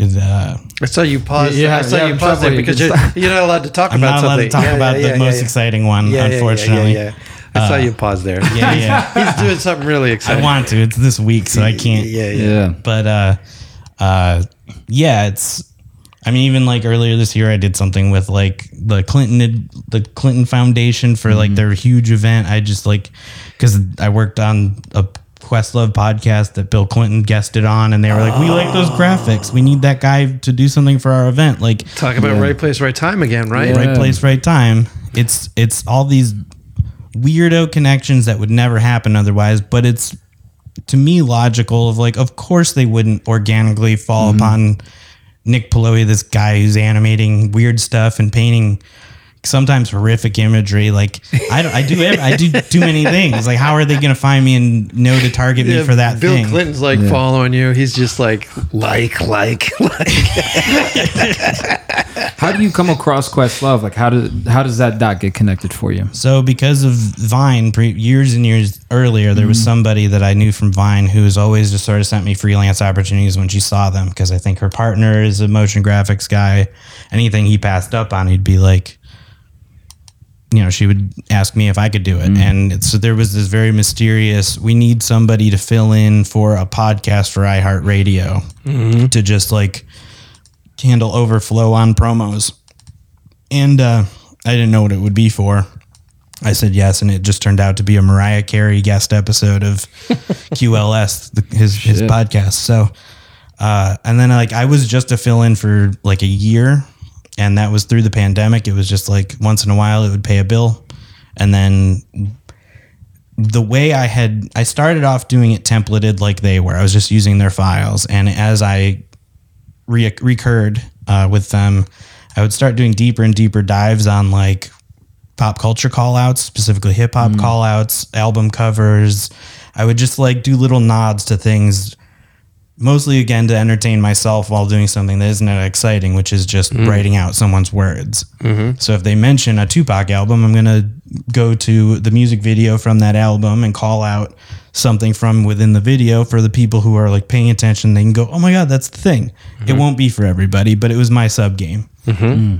uh, I saw you pause. Yeah, I saw yeah, you I'm pause there trouble. You because you're, you're not allowed to talk about something I'm not allowed something. to talk Yeah, about yeah, the yeah, most yeah. exciting one Yeah, yeah, yeah, unfortunately Yeah, yeah, I saw you pause there. yeah yeah He's doing something really exciting. I want to it's this week so I can't Yeah, yeah. Yeah. but uh uh yeah it's i mean even like earlier this year i did something with like the clinton the clinton foundation for like their huge event i just like because i worked on a questlove podcast that bill clinton guested on and they were like we like those oh. graphics. We need that guy to do something for our event. Like Talk about right place, right time again, right? Yeah. right place right time. It's it's all these weirdo connections that would never happen otherwise but it's to me logical of like of course they wouldn't organically fall mm-hmm. upon nick Polowy, this guy who's animating weird stuff and painting sometimes horrific imagery like i, don't- I do i do too many things like how are they going to find me and know to target me Yeah, for that Bill thing Clinton's like following you. He's just like, like, like, like. How do you come across Questlove? Like, how did how does that dot get connected for you? So because of Vine, pre- years and years earlier, there was mm-hmm. somebody that I knew from Vine who has always just sort of sent me freelance opportunities when she saw them because I think her partner is a motion graphics guy. Anything he passed up on, he'd be like, you know, she would ask me if I could do it. And so there was this very mysterious, we need somebody to fill in for a podcast for iHeartRadio to just like handle overflow on promos. And uh, I didn't know what it would be for. I said yes, and it just turned out to be a Mariah Carey guest episode of QLS, the, his his podcast. So, uh, and then like I was just a fill in for like a year, and that was through the pandemic. It was just like once in a while it would pay a bill, and then the way I had I started off doing it templated like they were. I was just using their files, and as I re- recurred uh, with them, I would start doing deeper and deeper dives on like pop culture call outs, specifically hip hop call outs, album covers. I would just like do little nods to things, mostly again to entertain myself while doing something that isn't that exciting, which is just mm-hmm. writing out someone's words. Mm-hmm. So if they mention a Tupac album, I'm going to go to the music video from that album and call out something from within the video for the people who are like paying attention. They can go, oh my God, that's the thing. It mm-hmm. won't be for everybody, but it was my sub game. Hmm.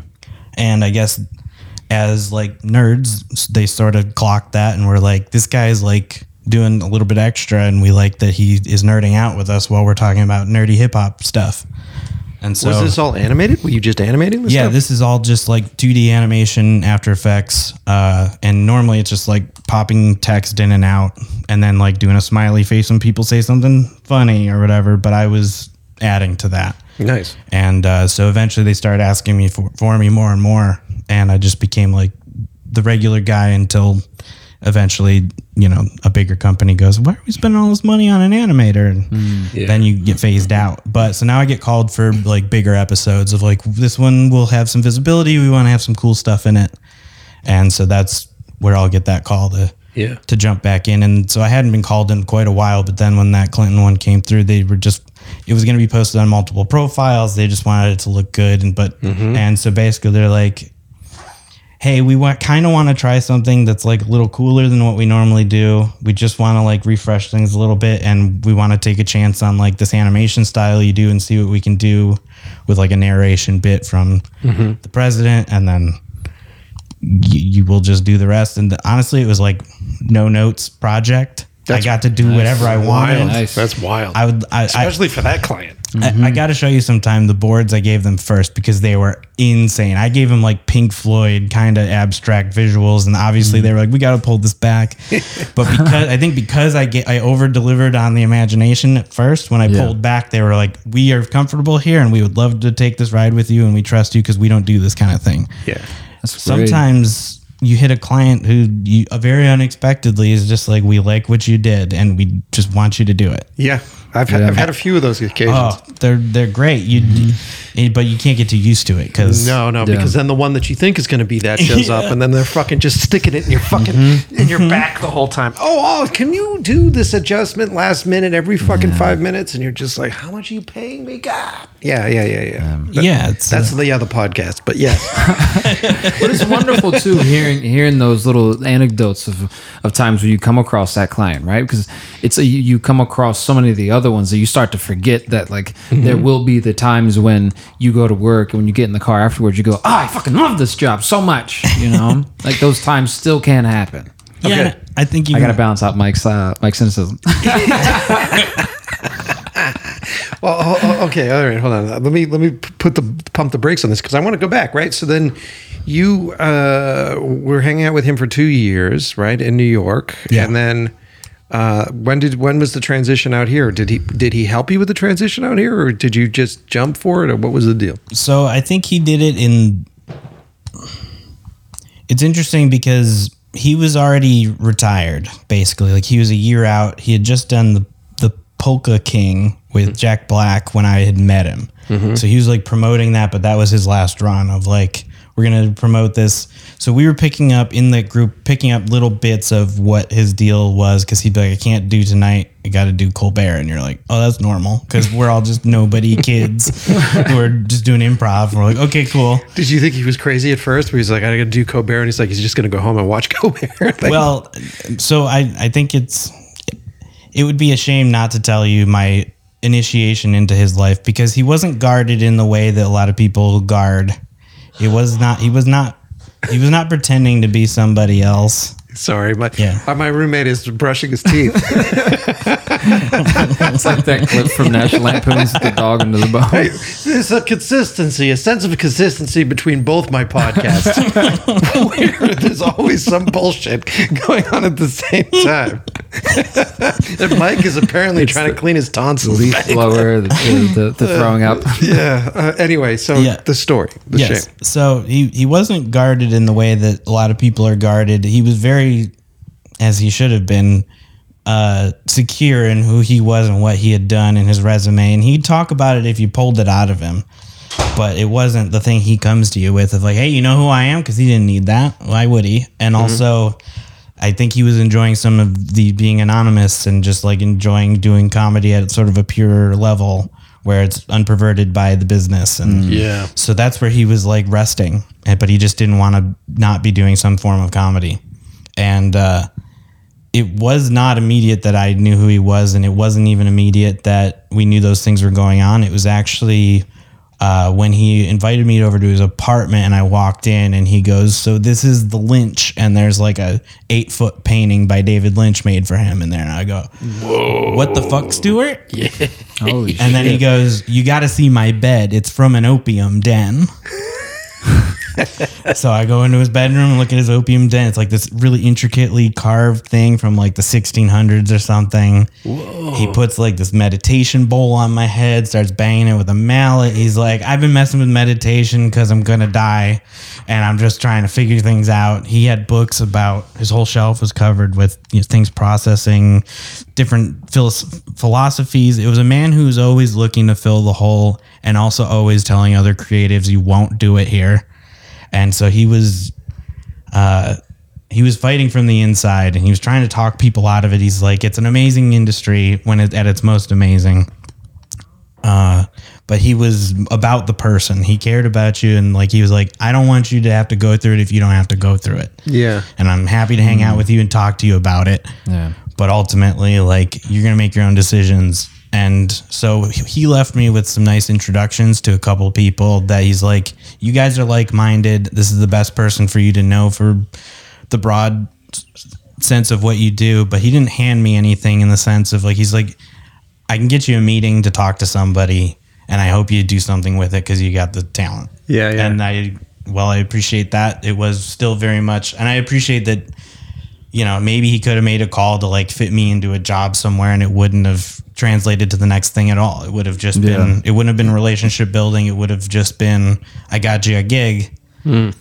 And I guess as like nerds, they sort of clocked that and were like, this guy's like doing a little bit extra, and we like that he is nerding out with us while we're talking about nerdy hip hop stuff. And so, Was this all animated? Were you just animating this yeah, stuff? this is all just like 2D animation, After Effects, uh, and normally it's just like popping text in and out, and then like doing a smiley face when people say something funny or whatever. But I was adding to that. Nice. And uh, so eventually they started asking me for, for me more and more. And I just became like the regular guy until eventually, you know, a bigger company goes, Why are we spending all this money on an animator? And hmm. Yeah. then you get phased out. But so now I get called for like bigger episodes of like, this one will have some visibility. We want to have some cool stuff in it. And so that's where I'll get that call to Yeah. to jump back in. And so I hadn't been called in quite a while, but then when that Clinton one came through, they were just it was going to be posted on multiple profiles. They just wanted it to look good, and but mm-hmm. and so basically they're like, hey, we want kind of want to try something that's like a little cooler than what we normally do. We just want to like refresh things a little bit, and we want to take a chance on like this animation style you do and see what we can do with like a narration bit from mm-hmm. the president, and then you, you will just do the rest. And honestly, it was like no notes project. I got to do whatever I wanted. Wild. Nice. That's wild. I would, I, I, Especially for that client. I, I got to show you sometime the boards I gave them first because they were insane. I gave them like Pink Floyd kind of abstract visuals, and obviously they were like, "We got to pull this back." but because I think because I get I over delivered on the imagination at first, when I Yeah. pulled back, they were like, "We are comfortable here, and we would love to take this ride with you, and we trust you because we don't do this kind of thing." Yeah. That's great. Sometimes you hit a client who you uh, very unexpectedly is just like, "We like what you did, and we just want you to do it." Yeah. I've, had, Yeah. I've had a few of those occasions. Oh, they're they're great. You, eh, but you can't get too used to it because No, no, Yeah. because then the one that you think is going to be that shows up, and then they're fucking just sticking it in your fucking in your back the whole time. Oh, oh, can you do this adjustment last minute every fucking five minutes? And you're just like, how much are you paying me? God. Yeah, yeah, yeah, yeah. That- yeah, it's that's uh, the other podcast, but yes, But it's wonderful too hearing hearing those little anecdotes of of times when you come across that client, right? Because it's a, you, you come across so many of the other ones that you start to forget that like there will be the times when you go to work and when you get in the car afterwards, you go, "Oh, I fucking love this job so much," you know? like those times still can happen. yeah. okay. I think you. I gotta balance out Mike's uh, Mike's cynicism. Well, okay, all right, hold on. Let me let me put the pump the brakes on this because I want to go back, right? So then you uh, were hanging out with him for two years, right, in New York, Yeah. and then uh, when did when was the transition out here? Did he did he help you with the transition out here, or did you just jump for it, or what was the deal? so I think he did it in. It's interesting because he was already retired, basically. Like he was a year out. He had just done the the Polka King with Jack Black when I had met him. So he was like promoting that, but that was his last run of like we're gonna promote this. So we were picking up in the group, picking up little bits of what his deal was because he'd be like, I can't do tonight. I got to do Colbert, and you're like, oh, that's normal because we're all just nobody kids who are just doing improv. We're like, okay, cool. Did you think he was crazy at first? Where he's like, I got to do Colbert, and he's like, he's just going to go home and watch Colbert. Like, Well, so I I think it's it would be a shame not to tell you my initiation into his life because he wasn't guarded in the way that a lot of people guard. It was not. He was not. He was not pretending to be somebody else. Sorry, my Yeah. uh, my roommate is brushing his teeth. it's like that clip from National Lampoon's "The Dog into the Bone." Hey, there's a consistency, a sense of consistency between both my podcasts. Where there's always some bullshit going on at the same time. and Mike is apparently trying to clean his tonsils. Leaf blower, the, the, the throwing up. yeah. Uh, anyway, so Yeah. the story, the yes. shame. So he he wasn't guarded in the way that a lot of people are guarded. He was very, as he should have been, uh, secure in who he was and what he had done in his resume, and he'd talk about it if you pulled it out of him. But it wasn't the thing he comes to you with of like, hey, you know who I am? Because he didn't need that. Why would he? And also, I think he was enjoying some of the being anonymous and just like enjoying doing comedy at sort of a pure level where it's unperverted by the business and Yeah. so that's where he was like resting, but he just didn't want to not be doing some form of comedy. And uh, it was not immediate that I knew who he was, and it wasn't even immediate that we knew those things were going on. It was actually uh, when he invited me over to his apartment, and I walked in, and he goes, "So this is the Lynch," and there's like a eight foot painting by David Lynch made for him in there, and I go, "Whoa, what the fuck, Stuart?" Holy And then he goes, "You got to see my bed. It's from an opium den." so I go into his bedroom and look at his opium den. It's like this really intricately carved thing from like the 1600s or something. He puts like this meditation bowl on my head, starts banging it with a mallet. He's like, "I've been messing with meditation because I'm gonna die, and I'm just trying to figure things out." He had books about his whole shelf was covered with you know, things processing, different philos- philosophies. It was a man who was always looking to fill the hole and also always telling other creatives, "You won't do it here." And so he was, uh, he was fighting from the inside, and he was trying to talk people out of it. He's like, "It's an amazing industry when it, at its most amazing." Uh, but he was about the person. He cared about you, and like he was like, "I don't want you to have to go through it if you don't have to go through it." Yeah. And I'm happy to hang out with you and talk to you about it Yeah. but ultimately like you're gonna make your own decisions and so he left me with some nice introductions to a couple of people that he's like you guys are like-minded this is the best person for you to know for the broad sense of what you do, but he didn't hand me anything in the sense of like he's like, I can get you a meeting to talk to somebody, and I hope you do something with it because you got the talent. Yeah, yeah. And I, well, I appreciate that. It was still very much, and I appreciate that. You know, maybe he could have made a call to like fit me into a job somewhere, and it wouldn't have translated to the next thing at all. It would have just Yeah. been. It wouldn't have been relationship building. It would have just been, I got you a gig. Mm.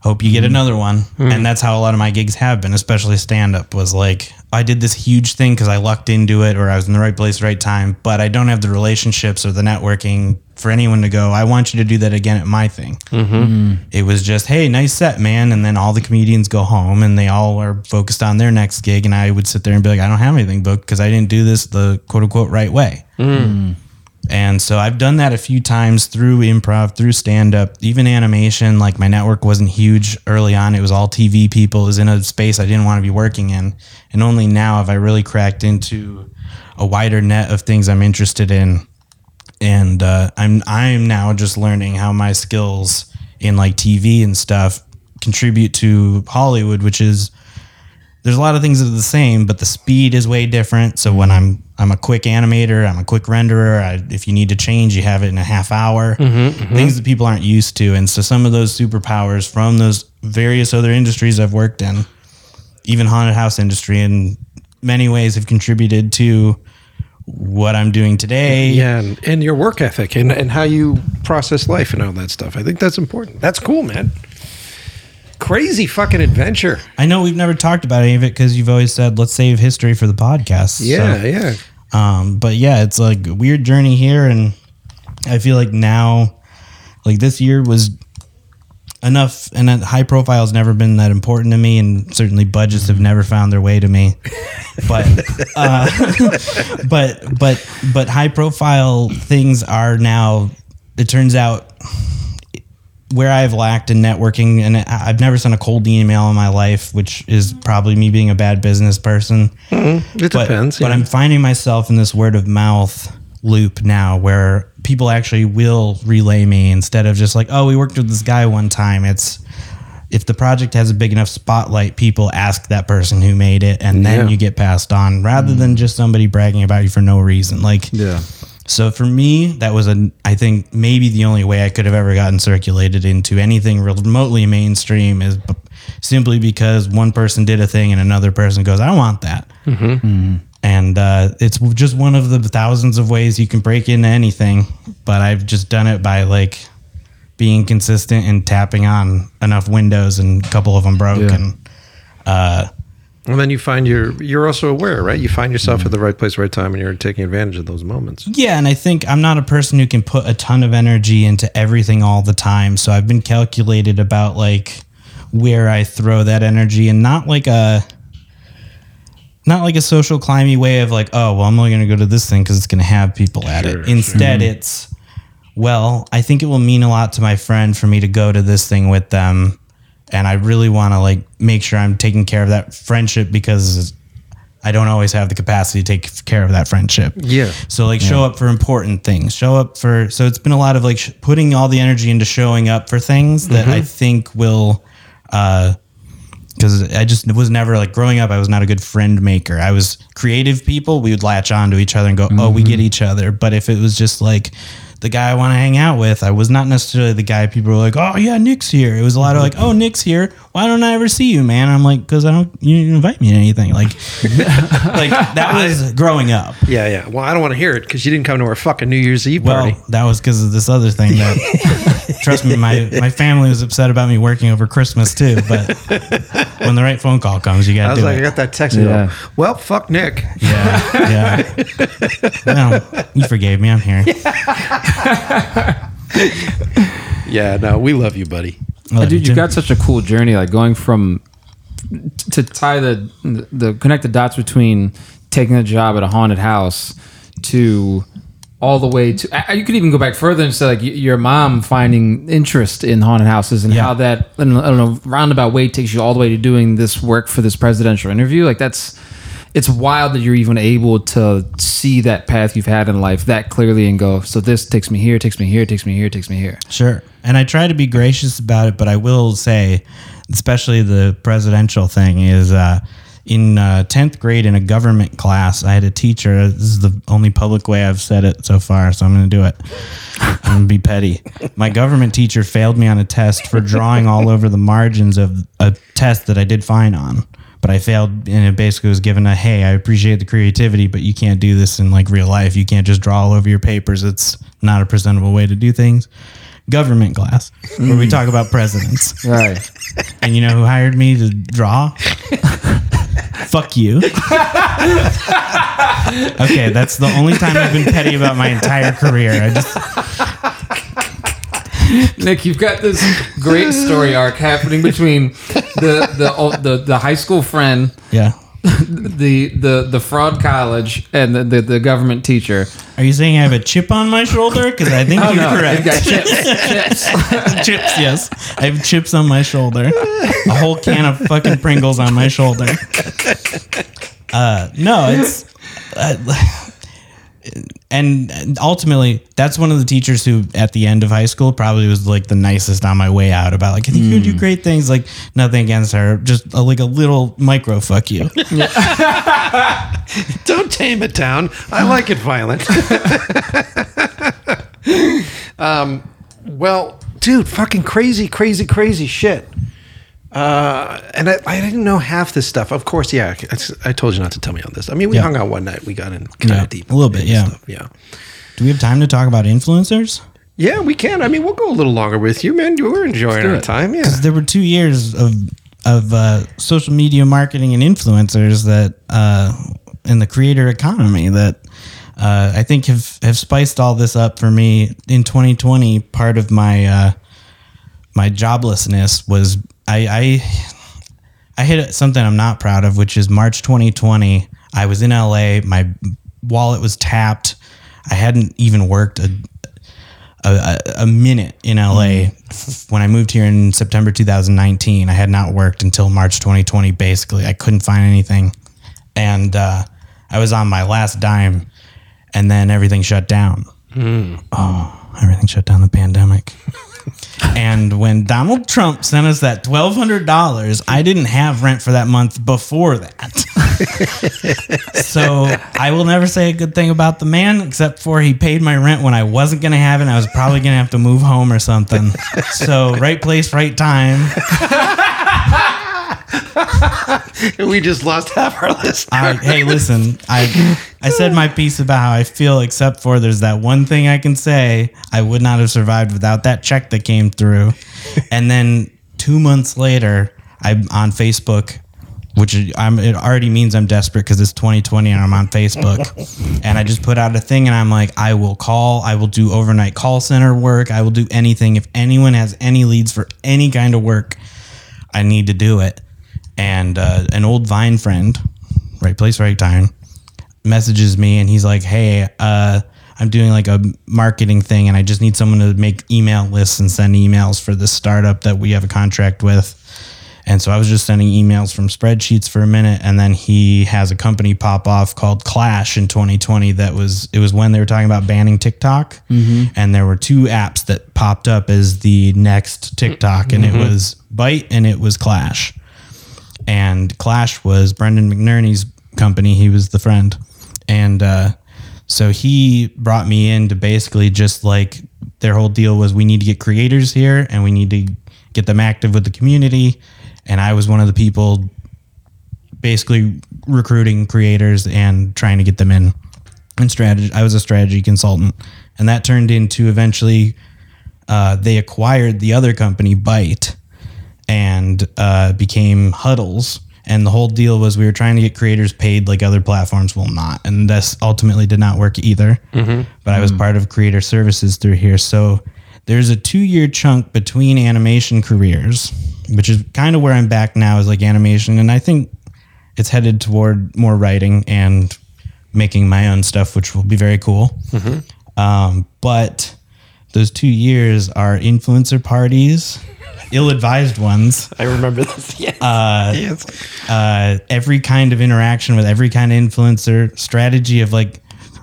Hope you get mm. another one. Mm. And that's how a lot of my gigs have been, especially stand up, was like, I did this huge thing because I lucked into it or I was in the right place, right time, but I don't have the relationships or the networking for anyone to go, I want you to do that again at my thing. Mm-hmm. Mm. It was just, hey, nice set, man. And then all the comedians go home and they all are focused on their next gig. And I would sit there and be like, I don't have anything booked because I didn't do this the quote unquote right way. Mm. Mm. And so I've done that a few times through improv, through stand up, even animation. Like my network wasn't huge early on. It was all TV people. It was in a space I didn't want to be working in. And only now have I really cracked into a wider net of things I'm interested in. And uh, I'm I'm now just learning how my skills in like TV and stuff contribute to Hollywood, which is there's a lot of things that are the same, but the speed is way different. So when I'm I'm a quick animator, I'm a quick renderer. I, if you need to change, you have it in a half hour. Things that people aren't used to, and so some of those superpowers from those various other industries I've worked in, even haunted house industry, in many ways have contributed to what I'm doing today. Yeah, and, and your work ethic and, and how you process life and all that stuff. I think that's important. That's cool, man. Crazy fucking adventure. I know we've never talked about any of it because you've always said let's save history for the podcast. Yeah, So- yeah. Um, but yeah, it's like a weird journey here, and I feel like now, like this year was enough, and that high profile has never been that important to me, and certainly budgets have mm-hmm. never found their way to me. But, uh, but, but, but high profile things are now. It turns out where I've lacked in networking, and I've never sent a cold email in my life, which is mm-hmm. probably me being a bad business person mm-hmm. It but, depends. But. I'm finding myself in this word of mouth loop now where people actually will relay me instead of just like, oh, we worked with this guy one time. It's if the project has a big enough spotlight, people ask that person who made it and then Yeah. you get passed on rather than mm. just somebody bragging about you for no reason. Like Yeah. so for me, that was a I think maybe the only way I could have ever gotten circulated into anything remotely mainstream is b- simply because one person did a thing and another person goes, "I want that," mm-hmm. Mm-hmm. And uh, it's just one of the thousands of ways you can break into anything. But I've just done it by like being consistent and tapping on enough windows, and a couple of them broke, Yeah. and uh, and then you find you're you're also aware, right? You find yourself at the right place, right time, and you're taking advantage of those moments. Yeah, and I think I'm not a person who can put a ton of energy into everything all the time. So I've been calculated about like where I throw that energy and not like a not like a social climby way of like, oh, well, I'm only going to go to this thing because it's going to have people at Sure, it. Instead, it's well, I think it will mean a lot to my friend for me to go to this thing with them, and I really want to like make sure I'm taking care of that friendship because I don't always have the capacity to take care of that friendship. Yeah. So like show up for important things. Show up for so it's been a lot of like sh- putting all the energy into showing up for things that I think will uh because I just was never like growing up. I was not a good friend maker. I was creative people. We would latch on to each other and go, "Oh, we get mm-hmm. each other." But if it was just like the guy I want to hang out with, I was not necessarily the guy people were like, "Oh yeah, Nick's here." It was a lot of like, "Oh, Nick's here. Why don't I ever see you, man?" I'm like, "Cause I don't. You didn't invite me to anything." Like, like that was growing up. Yeah, yeah. Well, I don't want to hear it because you didn't come to our fucking New Year's Eve Well, party. that was because of this other thing that trust me, my my family was upset about me working over Christmas too. But when the right phone call comes, you gotta I was do like, I got that text. Yeah. go, Well, fuck Nick. Yeah, yeah. no, you forgave me. I'm here. Yeah, no, we love you, buddy. Love Dude, you you got such a cool journey, like going from to tie the the connect the dots between taking a job at a haunted house to all the way to you could even go back further and say like your mom finding interest in haunted houses and Yeah. how that I don't, know, I don't know roundabout way takes you all the way to doing this work for this presidential interview like that's it's wild that you're even able to see that path you've had in life that clearly and go so this takes me here takes me here takes me here takes me here Sure. And I try to be gracious about it, but I will say, especially the presidential thing, is uh, in uh, 10th grade in a government class, I had a teacher. This is the only public way I've said it so far, so I'm going to do it. I'm going to be petty. My government teacher failed me on a test for drawing all over the margins of a test that I did fine on. But I failed, and it basically was given a hey, I appreciate the creativity, but you can't do this in like real life. You can't just draw all over your papers. It's not a presentable way to do things. Government class, where we talk about presidents. Right. And you know who hired me to draw? Fuck you. okay, that's the only time I've been petty about my entire career. I just Nick, you've got this great story arc happening between the the the, the high school friend, yeah. the the the fraud college, and the, the, the government teacher. Are you saying I have a chip on my shoulder? Because I think you're No, correct. you've got chips, chips. chips, yes. I have chips on my shoulder. A whole can of fucking Pringles on my shoulder. Uh, no, it's. Uh, and ultimately, that's one of the teachers who, at the end of high school, probably was like the nicest on my way out about like, I think you do great things. Like, nothing against her, just a, like a little micro fuck you. Don't tame it down. I like it violent. um, well, dude, fucking crazy, crazy, crazy shit. Uh, and I, I didn't know half this stuff. Of course, yeah. it's- I told you not to tell me on this. I mean, we Yeah. hung out one night. We got in kind Yeah, of deep. a little bit, yeah. Stuff. Yeah. Do we have time to talk about influencers? Yeah, we can. I mean, we'll go a little longer with you, man. You were enjoying our it. time. Yeah. Because there were two years of of uh, social media marketing and influencers that uh, in the creator economy that uh, I think have have spiced all this up for me in 2020. Part of my uh, my joblessness was I, I I hit something I'm not proud of, which is March 2020. I was in LA. My wallet was tapped. I hadn't even worked a a, a- minute in LA when I moved here in September 2019. I had not worked until March 2020. Basically, I couldn't find anything, and uh, I was on my last dime, and then everything shut down. Oh, everything shut down. The pandemic. And when Donald Trump sent us that twelve hundred dollars, I didn't have rent for that month before that. so I will never say a good thing about the man, except for he paid my rent when I wasn't gonna have it. and I was probably gonna have to move home or something. So right place, right time. we just lost half our list. Hey, listen, I I said my piece about how I feel, except for there's that one thing I can say. I would not have survived without that check that came through. And then two months later, I'm on Facebook, which I'm, it already means I'm desperate because it's 2020 and I'm on Facebook. and I just put out a thing and I'm like, I will call, I will do overnight call center work, I will do anything. If anyone has any leads for any kind of work, I need to do it. And uh, an old Vine friend, right place, right time, messages me and he's like, Hey, uh, I'm doing like a marketing thing and I just need someone to make email lists and send emails for this startup that we have a contract with. And so I was just sending emails from spreadsheets for a minute. And then he has a company pop off called Clash in 2020 that was, it was when they were talking about banning TikTok. And there were two apps that popped up as the next TikTok, and it was Byte and it was Clash and Clash was Brendon McNerney's company. He was the friend, and uh, so he brought me in to basically just like their whole deal was we need to get creators here and we need to get them active with the community. And I was one of the people basically recruiting creators and trying to get them in and strategy. I was a strategy consultant, and that turned into eventually uh, they acquired the other company, Byte, and uh, became Huddles. And the whole deal was we were trying to get creators paid like other platforms. Will not, and this ultimately did not work either. But I was part of creator services through here, so there's a two year chunk between animation careers, which is kind of where I'm back now is like animation, and I think it's headed toward more writing and making my own stuff, which will be very cool. Um, but those two years are influencer parties, ill-advised ones. I remember this. Yes. Uh, yes. uh, every kind of interaction with every kind of influencer strategy of like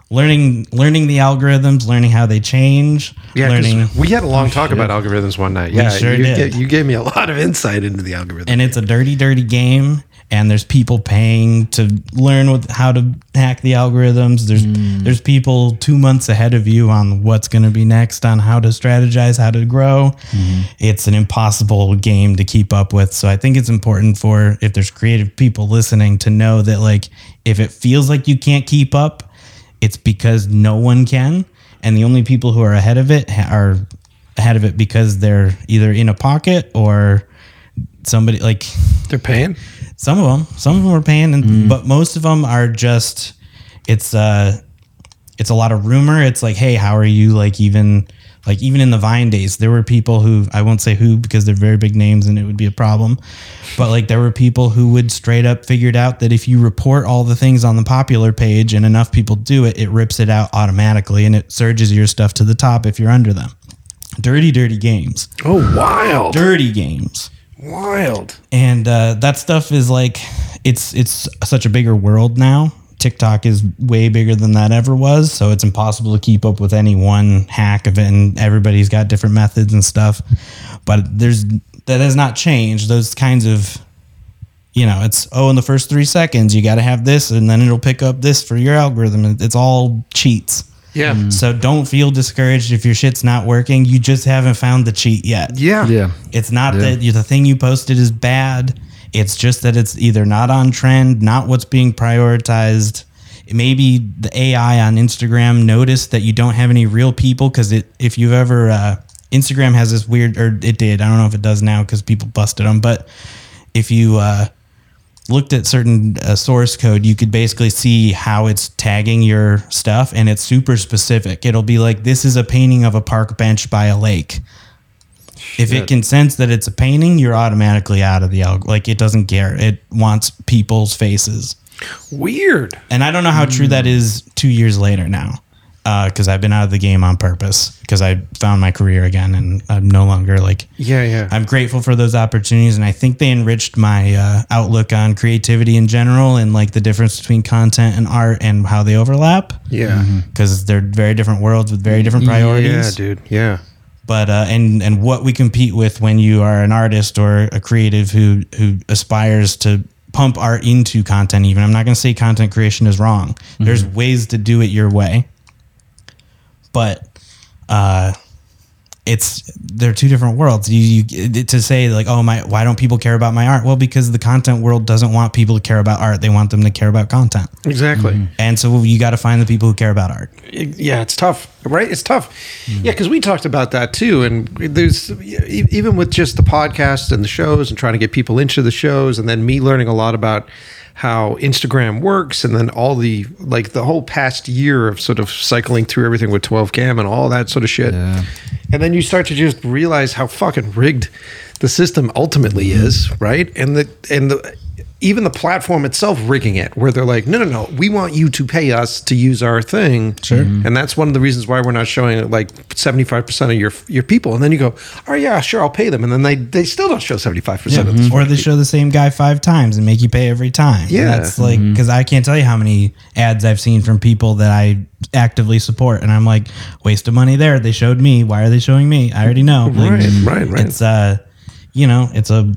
learning learning the algorithms, learning how they change, Yeah, learning. we had a long talk about algorithms one night. Yeah, sure you, did. you gave me a lot of insight into the algorithm. and it's a dirty, dirty game. and there's people paying to learn what, how to hack the algorithms. There's mm. there's people two months ahead of you on what's going to be next, on how to strategize, how to grow. Mm-hmm. It's an impossible game to keep up with. So I think it's important for if there's creative people listening to know that like if it feels like you can't keep up, it's because no one can, and the only people who are ahead of it are ahead of it because they're either in a pocket or somebody like They're paying. some of them some of them are paying and, but most of them are just it's uh it's a lot of rumor. It's like hey how are you like even like even in the vine days there were people who i won't say who because they're very big names and it would be a problem but like there were people who would straight up figured out that if you report all the things on the popular page and enough people do it it rips it out automatically and it surges your stuff to the top if you're under them dirty dirty games Oh, wild. dirty games Wild. and uh, that stuff is like it's it's such a bigger world now tiktok is way bigger than that ever was so it's impossible to keep up with any one hack of it and everybody's got different methods and stuff but there's that has not changed those kinds of you know it's oh in the first three seconds you got to have this and then it'll pick up this for your algorithm it's all cheats Yeah. Mm. so don't feel discouraged if your shit's not working you just haven't found the cheat yet Yeah. Yeah. it's not that the thing you posted is bad. It's just that it's either not on trend, not what's being prioritized. Maybe the AI on Instagram noticed that you don't have any real people because it. If you've ever, uh, Instagram has this weird, or it did. I don't know if it does now because people busted them. But if you uh, looked at certain uh, source code, you could basically see how it's tagging your stuff, and it's super specific. It'll be like, "This is a painting of a park bench by a lake." If it can sense that it's a painting, you're automatically out of the alg. Like it doesn't care. It wants people's faces. Weird. And I don't know how true that is two years later now, uh, because I've been out of the game on purpose because I found my career again, and I'm no longer like. Yeah, yeah. I'm grateful for those opportunities, and I think they enriched my uh, outlook on creativity in general, and like the difference between content and art and how they overlap. yeah. Mm-hmm. Mm-hmm. Because they're very different worlds with very different priorities Yeah, dude. Yeah. But uh, and and what we compete with when you are an artist or a creative who who aspires to pump art into content even i'm not going to say content creation is wrong. There's ways to do it your way. But uh it's they're two different worlds. You, you to say like, oh my, why don't people care about my art? Well, because the content world doesn't want people to care about art. They want them to care about content. Exactly. Mm-hmm. And so you got to find the people who care about art. yeah, it's tough, right? It's tough. Mm-hmm. Yeah, because we talked about that too, and there's e- even with just the podcast and the shows and trying to get people into the shows, and then me learning a lot about how Instagram works, and then all the like the whole past year of sort of cycling through everything with 12 cam and all that sort of shit. Yeah. And then you start to just realize how fucking rigged the system ultimately is, right? And the and the even the platform itself rigging it, where they're like, no, no, no, we want you to pay us to use our thing. Sure. And mm-hmm. that's one of the reasons why we're not showing like 75% of your your people. And then you go, oh, yeah, sure, I'll pay them. And then they, they still don't show 75% of this. Mm-hmm. Or they show the same guy five times and make you pay every time. Yeah. That's like, mm-hmm. because I can't tell you how many ads I've seen from people that I actively support. And I'm like, waste of money there. They showed me. Why are they showing me? I already know. Like, Right, right, right. It's, uh, you know, it's a,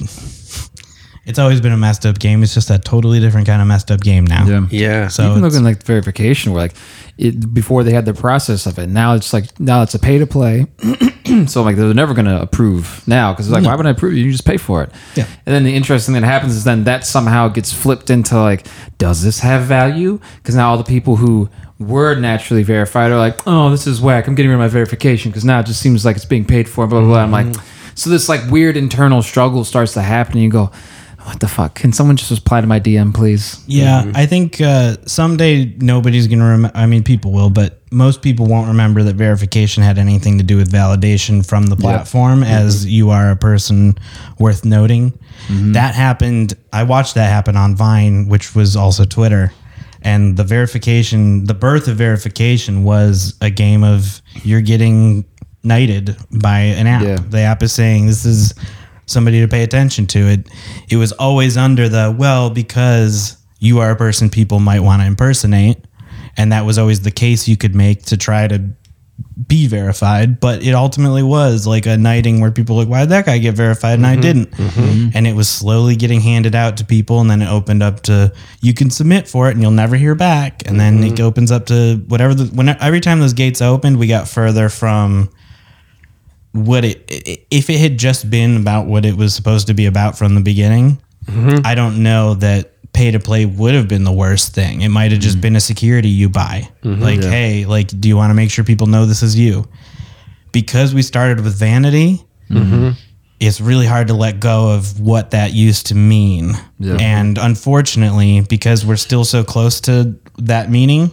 it's always been a messed up game. It's just a totally different kind of messed up game now. Yeah. Yeah. So Even it's- looking like verification, where like it before they had the process of it. Now it's like now it's a pay to play. so like they're never going to approve now because it's like why would I approve you? You just pay for it. Yeah. And then the interesting thing that happens is then that somehow gets flipped into like, does this have value? Because now all the people who were naturally verified are like, oh, this is whack. I'm getting rid of my verification because now it just seems like it's being paid for. Blah blah blah. I'm like, mm-hmm. so this like weird internal struggle starts to happen. And you go, what the fuck? Can someone just reply to my DM, please? Yeah, mm-hmm. I think uh, someday nobody's going to remember. I mean, people will, but most people won't remember that verification had anything to do with validation from the platform mm-hmm. as you are a person worth noting. Mm-hmm. That happened. I watched that happen on Vine, which was also Twitter. And the verification, the birth of verification was a game of you're getting knighted by an app. Yeah. The app is saying this is somebody to pay attention to. It it was always under the well because you are a person people might want to impersonate, and that was always the case you could make to try to be verified, but it ultimately was like a knighting where people were like, why did that guy get verified and I mm-hmm. didn't? Mm-hmm. And it was slowly getting handed out to people, and then it opened up to you can submit for it and you'll never hear back, and then it mm-hmm. opens up to whatever. The, when every time those gates opened, we got further from what it if it had just been about what it was supposed to be about from the beginning mm-hmm. i don't know that pay to play would have been the worst thing. It might have just mm. been a security you buy. Mm-hmm. Like hey like do you want to make sure people know this is you? Because we started with vanity mm-hmm. it's really hard to let go of what that used to mean. Yeah. and unfortunately because we're still so close to that meaning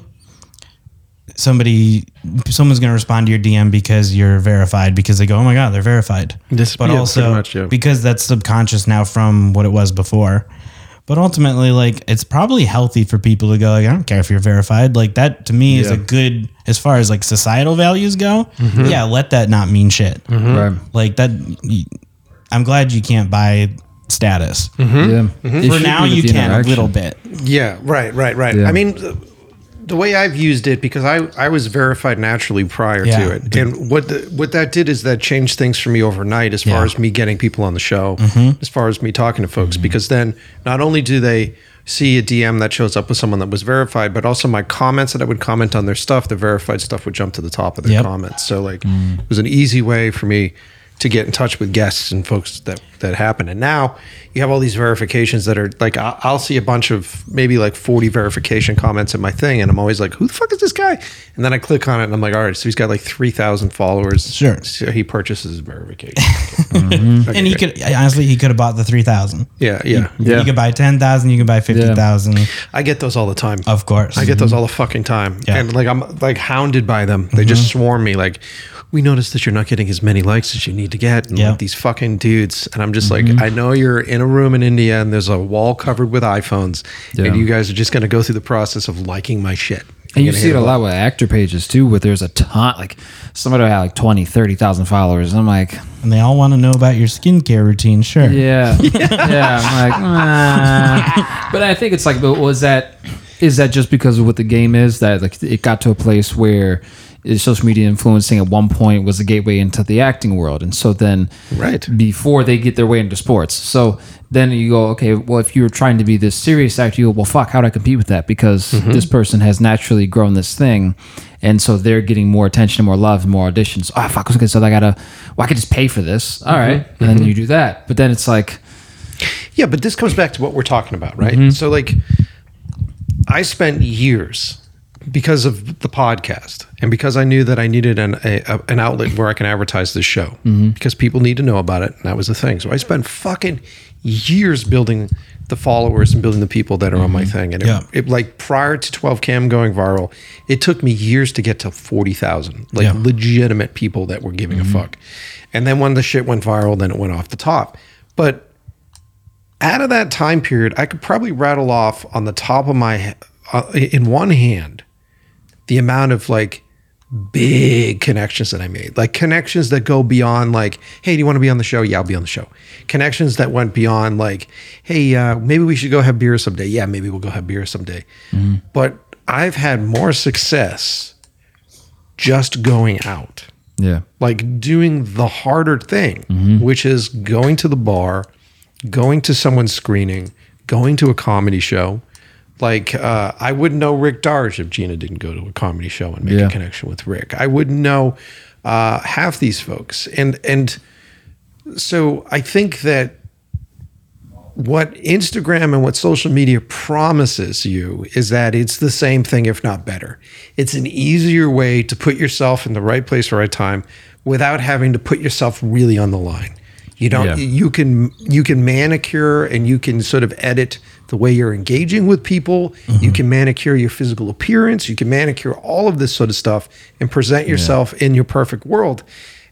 somebody someone's going to respond to your DM because you're verified because they go, "Oh my god, they're verified." This- but yeah, also much, yeah. because that's subconscious now from what it was before. But ultimately, like it's probably healthy for people to go, like, I don't care if you're verified. Like that to me is a good as far as like societal values go. Mm-hmm. Yeah, let that not mean shit. Mm-hmm. Right. Like that. I'm glad you can't buy status. Mm-hmm. Yeah. Mm-hmm. It For now, you can a little bit. Yeah, right, right, right. Yeah. I mean, the, way I've used it because I I was verified naturally prior Yeah. to it, and what the, what that did is that changed things for me overnight as far Yeah. as me getting people on the show, Mm-hmm. as far as me talking to folks. Because then not only do they see a DM that shows up with someone that was verified, but also my comments that I would comment on their stuff, the verified stuff would jump to the top of their Yep. comments. So like, it was an easy way for me to get in touch with guests and folks that that happen. And now you have all these verifications that are like I'll, I'll see a bunch of maybe like 40 verification comments in my thing and I'm always like who the fuck is this guy? And then I click on it and I'm like all right, so he's got like 3,000 followers. Sure. So he purchases verification. Mm-hmm. And he could honestly, he could have bought the three thousand. yeah, yeah. Yeah. You could buy ten thousand. You can buy fifty thousand. I get those all the time. Of course. I get those mm-hmm. all the fucking time. Yeah. And like I'm like hounded by them. They mm-hmm. just swarm me like we noticed that you're not getting as many likes as you need to get and Yeah. like these fucking dudes and I'm just like I know you're in a room in India and there's a wall covered with iPhones Yeah. and you guys are just going to go through the process of liking my shit. And you You're see it a lot. lot with actor pages too, where there's a ton, like somebody will have like 20, 30,000 followers. And I'm like, and they all want to know about your skincare routine. Sure. yeah, yeah. I'm like, "Ah." but I think it's like, but was that, is that just because of what the game is that like it got to a place where is social media influencing at one point was a gateway into the acting world. And so then Right. before they get their way into sports. So then you go, okay, well, if you're trying to be this serious actor, you go, well, fuck, how do I compete with that? Because mm-hmm. this person has naturally grown this thing. And so they're getting more attention and more love and more auditions. Oh, fuck, okay, so I gotta, well, I could just pay for this. All mm-hmm. right. And then mm-hmm. you do that. But then it's like, Yeah, but this comes back to what we're talking about, right? Mm-hmm. So, like, I spent years because of the podcast and because I knew that I needed an a, a- an outlet where I can advertise this show Mm-hmm. because people need to know about it, and that was the thing. So I spent fucking years building the followers and building the people that are on my thing, and it, Yeah. it like prior to 12 cam going viral, it took me years to get to 40,000 like Yeah. legitimate people that were giving a fuck, and then when the shit went viral, then it went off the top, but out of that time period, I could probably rattle off on the top of my uh, in one hand the amount of like big connections that I made, like connections that go beyond like, hey, do you want to be on the show? Yeah, I'll be on the show. Connections that went beyond like, hey, uh, maybe we should go have beer someday. Yeah, maybe we'll go have beer someday. But I've had more success just going out yeah. like doing the harder thing, which is going to the bar, going to someone's screening, going to a comedy show. Like uh, I wouldn't know Rick Darge if Gina didn't go to a comedy show and make Yeah. a connection with Rick. I wouldn't know uh, half these folks, and and so I think that what Instagram and what social media promises you is that it's the same thing, if not better. It's an easier way to put yourself in the right place, right time, without having to put yourself really on the line. You don't. Yeah. You can you can manicure and you can sort of edit the way you're engaging with people. You mm-hmm. can manicure your physical appearance. You can manicure all of this sort of stuff and present yourself in your perfect world.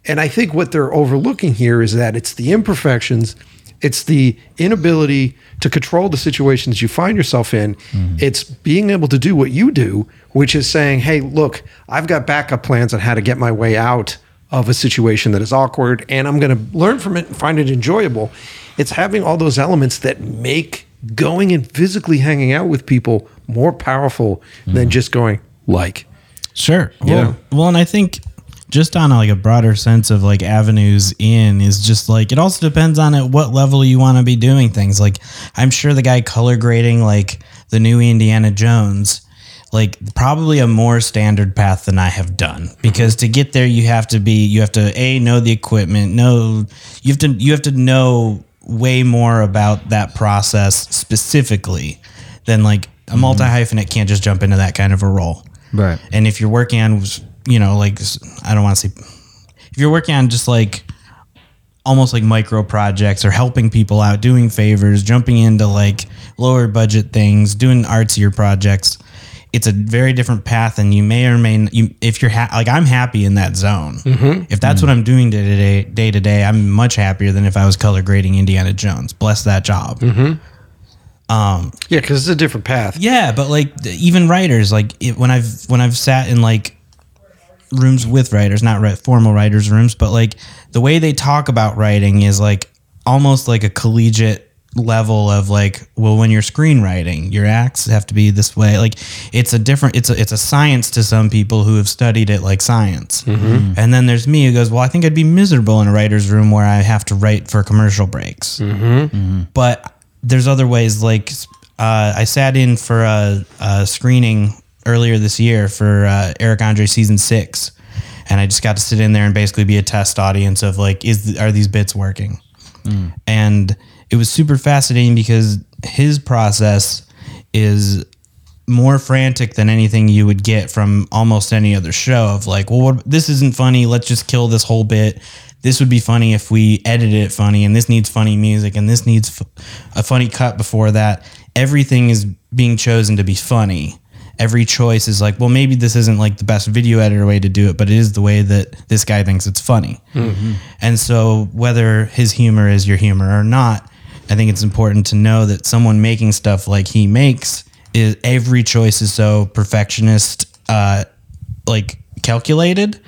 And I think what they're overlooking here is that it's the imperfections it's the inability to control the situations you find yourself in. Mm-hmm. It's being able to do what you do, which is saying, hey, look, I've got backup plans on how to get my way out of a situation that is awkward, and I'm going to learn from it and find it enjoyable. It's having all those elements that make going and physically hanging out with people more powerful than mm-hmm. just going like. Sure. Well, know? well, and I think just on like a broader sense of like avenues in is just like it also depends on at what level you want to be doing things. Like I'm sure the guy color grading like the new Indiana Jones like probably a more standard path than I have done because to get there you have to be you have to a know the equipment know you have to you have to know way more about that process specifically than like a mm-hmm. multi hyphenate can't just jump into that kind of a role Right. and if you're working on you know like I don't want to say if you're working on just like almost like micro projects or helping people out doing favors jumping into like lower budget things doing artsier projects it's a very different path and you may or may you if you're ha- like i'm happy in that zone. Mm-hmm. If that's what i'm doing day to day day to day i'm much happier than if i was color grading indiana jones. Bless that job. Mm-hmm. Um, yeah, because it's a different path. yeah, but like even writers, like it, when I've when I've sat in like rooms with writers, not formal writers rooms, but like the way they talk about writing is like almost like a collegiate level of like well when you're screenwriting your acts have to be this way. Like it's a different it's a it's a science to some people who have studied it like science. Mm-hmm. Mm-hmm. And then there's me who goes well i think i'd be miserable in a writer's room where i have to write for commercial breaks. Mm-hmm. But there's other ways like uh, i sat in for a, a screening earlier this year for uh, eric andre season six and i just got to sit in there and basically be a test audience of like is are these bits working? Mm. And it was super fascinating because his process is more frantic than anything you would get from almost any other show of like well what, this isn't funny. Let's just kill this whole bit. This would be funny if we edited it funny and this needs funny music and this needs f- a funny cut before that. Everything is being chosen to be funny. Every choice is like well maybe this isn't like the best video editor way to do it but it is the way that this guy thinks it's funny. Mm-hmm. And so whether his humor is your humor or not i think it's important to know that someone making stuff like he makes is every choice is so perfectionist uh like calculated.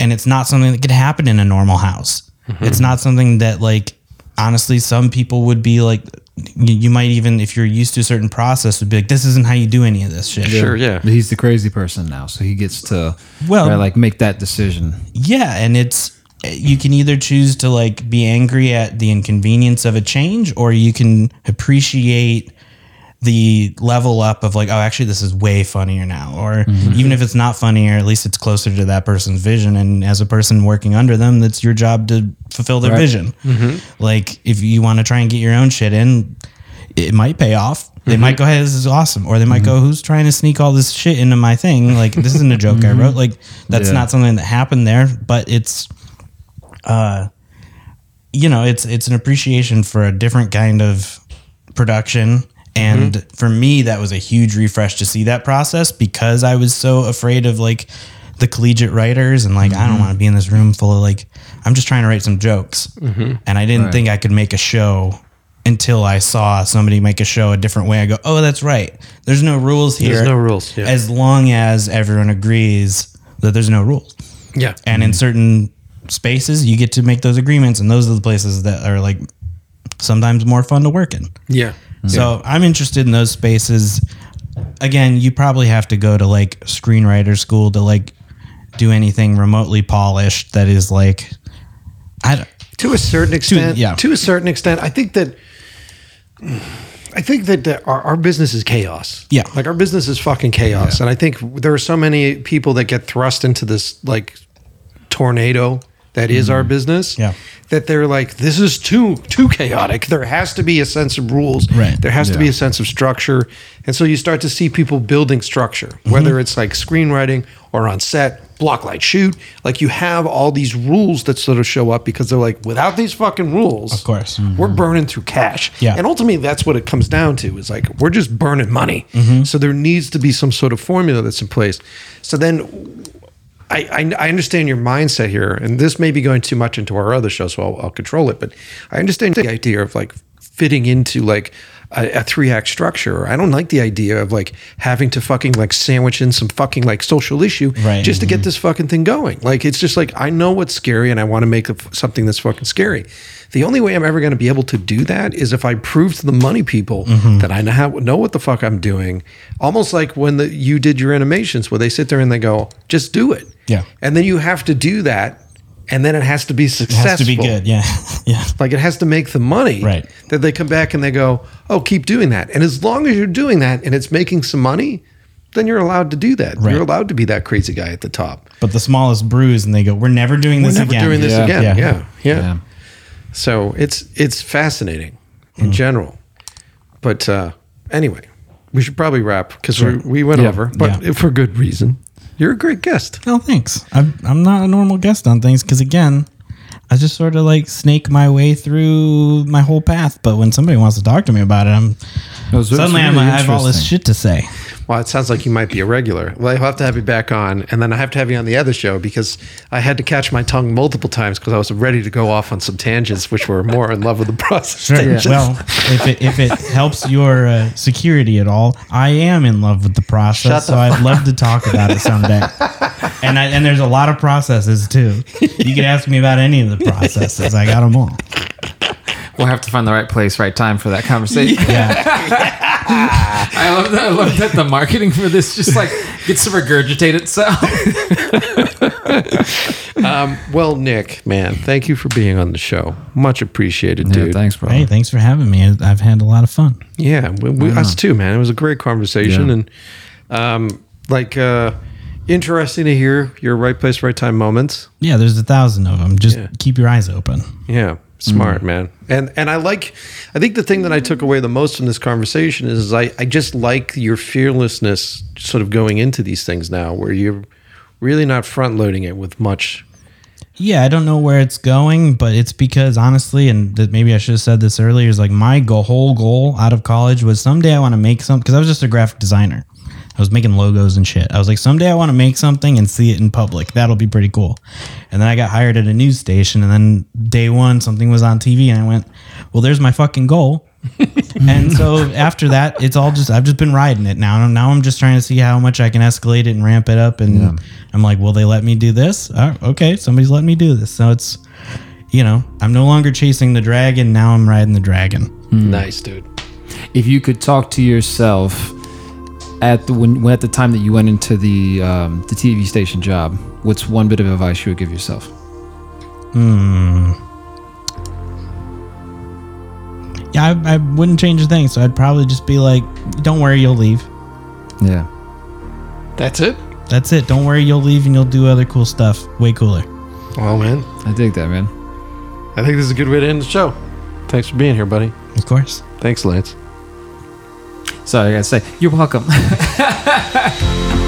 And it's not something that could happen in a normal house. It's not something that like honestly some people would be like you, you might even if you're used to a certain process would be like this isn't how you do any of this shit. Sure, yeah. But he's the crazy person now, so he gets to Well- right, like make that decision. Yeah, and it's you can either choose to like be angry at the inconvenience of a change or you can appreciate the level up of like oh actually this is way funnier now. Or mm-hmm. even if it's not funnier at least it's closer to that person's vision. And as a person working under them that's your job to fulfill their Right. vision. Mm-hmm. Like if you want to try and get your own shit in it might pay off. They mm-hmm. might go hey this is awesome. Or they might go who's trying to sneak all this shit into my thing? Like this isn't a joke i wrote. Like that's Yeah. not something that happened there but it's uh you know it's it's an appreciation for a different kind of production and mm-hmm. for me that was a huge refresh to see that process because i was so afraid of like the collegiate writers and like i don't mm-hmm. want to be in this room full of like i'm just trying to write some jokes mm-hmm. and i didn't Right. think i could make a show until i saw somebody make a show a different way i go oh that's right there's no rules here There's no rules. Yeah. as long as everyone agrees that there's no rules yeah. and in certain spaces you get to make those agreements and those are the places that are like sometimes more fun to work in Yeah. Hmm. so i'm interested in those spaces again you probably have to go to like screenwriter school to like do anything remotely polished that is like i don't to a certain extent yeah. to a certain extent i think that i think that the, our, our business is chaos Yeah. like our business is fucking chaos and i think there are so many people that get thrust into this like tornado that is our business Mm-hmm. Yeah. that they're like this is too too chaotic there has to be a sense of rules Right. there has to be a sense of structure and so you start to see people building structure Mm-hmm. whether it's like screenwriting or on set block light shoot like you have all these rules that sort of show up because they're like without these fucking rules Of course. we're burning through cash Yeah. and ultimately that's what it comes down to is like we're just burning money so there needs to be some sort of formula that's in place so then I, I, I understand your mindset here, and this may be going too much into our other show, so I'll, I'll control it. But I understand the idea of like fitting into like a, a three act structure. Or I don't like the idea of like having to fucking like sandwich in some fucking like social issue Right. just to get mm-hmm. this fucking thing going. Like it's just like I know what's scary and I want to make something that's fucking scary. The only way I'm ever going to be able to do that is if I prove to the money people mm-hmm. that I know how, know what the fuck I'm doing. Almost like when the, you did your animations, where they sit there and they go, "Just do it." Yeah. and then you have to do that, and then it has to be It successful. has to be good. Yeah. yeah. Like it has to make the money. Right. That they come back and they go, oh, keep doing that. And as long as you're doing that and it's making some money, then you're allowed to do that. Right. You're allowed to be that crazy guy at the top. But the smallest bruise, and they go, "We're never doing We're this never again." doing this Yeah. again. Yeah. Yeah. Yeah. Yeah. So it's it's fascinating Mm. in general. But uh, anyway, we should probably wrap because we we went Yeah. over, but Yeah. for good reason. You're a great guest. Oh, thanks. I'm, I'm not a normal guest on things because, again, I just sort of like snake my way through my whole path. But when somebody wants to talk to me about it, I'm It was- suddenly I'm, really I have all this shit to say. Well, it sounds like you might be a regular. Well, I'll have to have you back on, and then I have to have you on the other show because I had to catch my tongue multiple times because I was ready to go off on some tangents, which were more in love with the process. tangents. Well, if it, if it helps your uh, security at all, I am in love with the process, Shut the so I'd love to talk about it someday. And I, and there's a lot of processes too. You can ask me about any of the processes. I got them all. We'll have to find the right place, right time for that conversation. Yeah. I love that. I love that the marketing for this just like gets to regurgitate itself. Well, Nick, man, thank you for being on the show. Much appreciated, Yeah, dude. thanks, bro. Hey, thanks for having me. I've had a lot of fun. Yeah, we, we, us too, man. It was a great conversation, Yeah. and um, like uh, interesting to hear your right place, right time moments. Yeah, there's a thousand of them. Just Yeah. keep your eyes open. Yeah, smart mm. man. And and I like. I think the thing that I took away the most from this conversation is I I just like your fearlessness, sort of going into these things now, where you're really not front loading it with much. Yeah, I don't know where it's going, but it's because honestly, and that maybe I should have said this earlier, is like my go- whole goal out of college was someday I want to make something because I was just a graphic designer. I was making logos and shit. I was like, someday I want to make something and see it in public. That'll be pretty cool. And then I got hired at a news station, and then day one something was on TV, and I went, well, there's my fucking goal. and so after that, it's all just I've just been riding it now. Now I'm just trying to see how much I can escalate it and ramp it up. And I'm like, will they let me do this? Uh, okay, somebody's letting me do this. So it's, you know, I'm no longer chasing the dragon. Now I'm riding the dragon. Nice, dude. if you could talk to yourself at the when, when at the time that you went into the um, the TV station job, what's one bit of advice you would give yourself? Hmm. Yeah, I, I wouldn't change a thing. So I'd probably just be like, don't worry, you'll leave. Yeah. That's it. That's it. Don't worry, you'll leave and you'll do other cool stuff. Way cooler. Well, man, I dig that, man. I think this is a good way to end the show. Thanks for being here, buddy. Of course. Thanks, Lance. Sorry, I gotta say, you're welcome.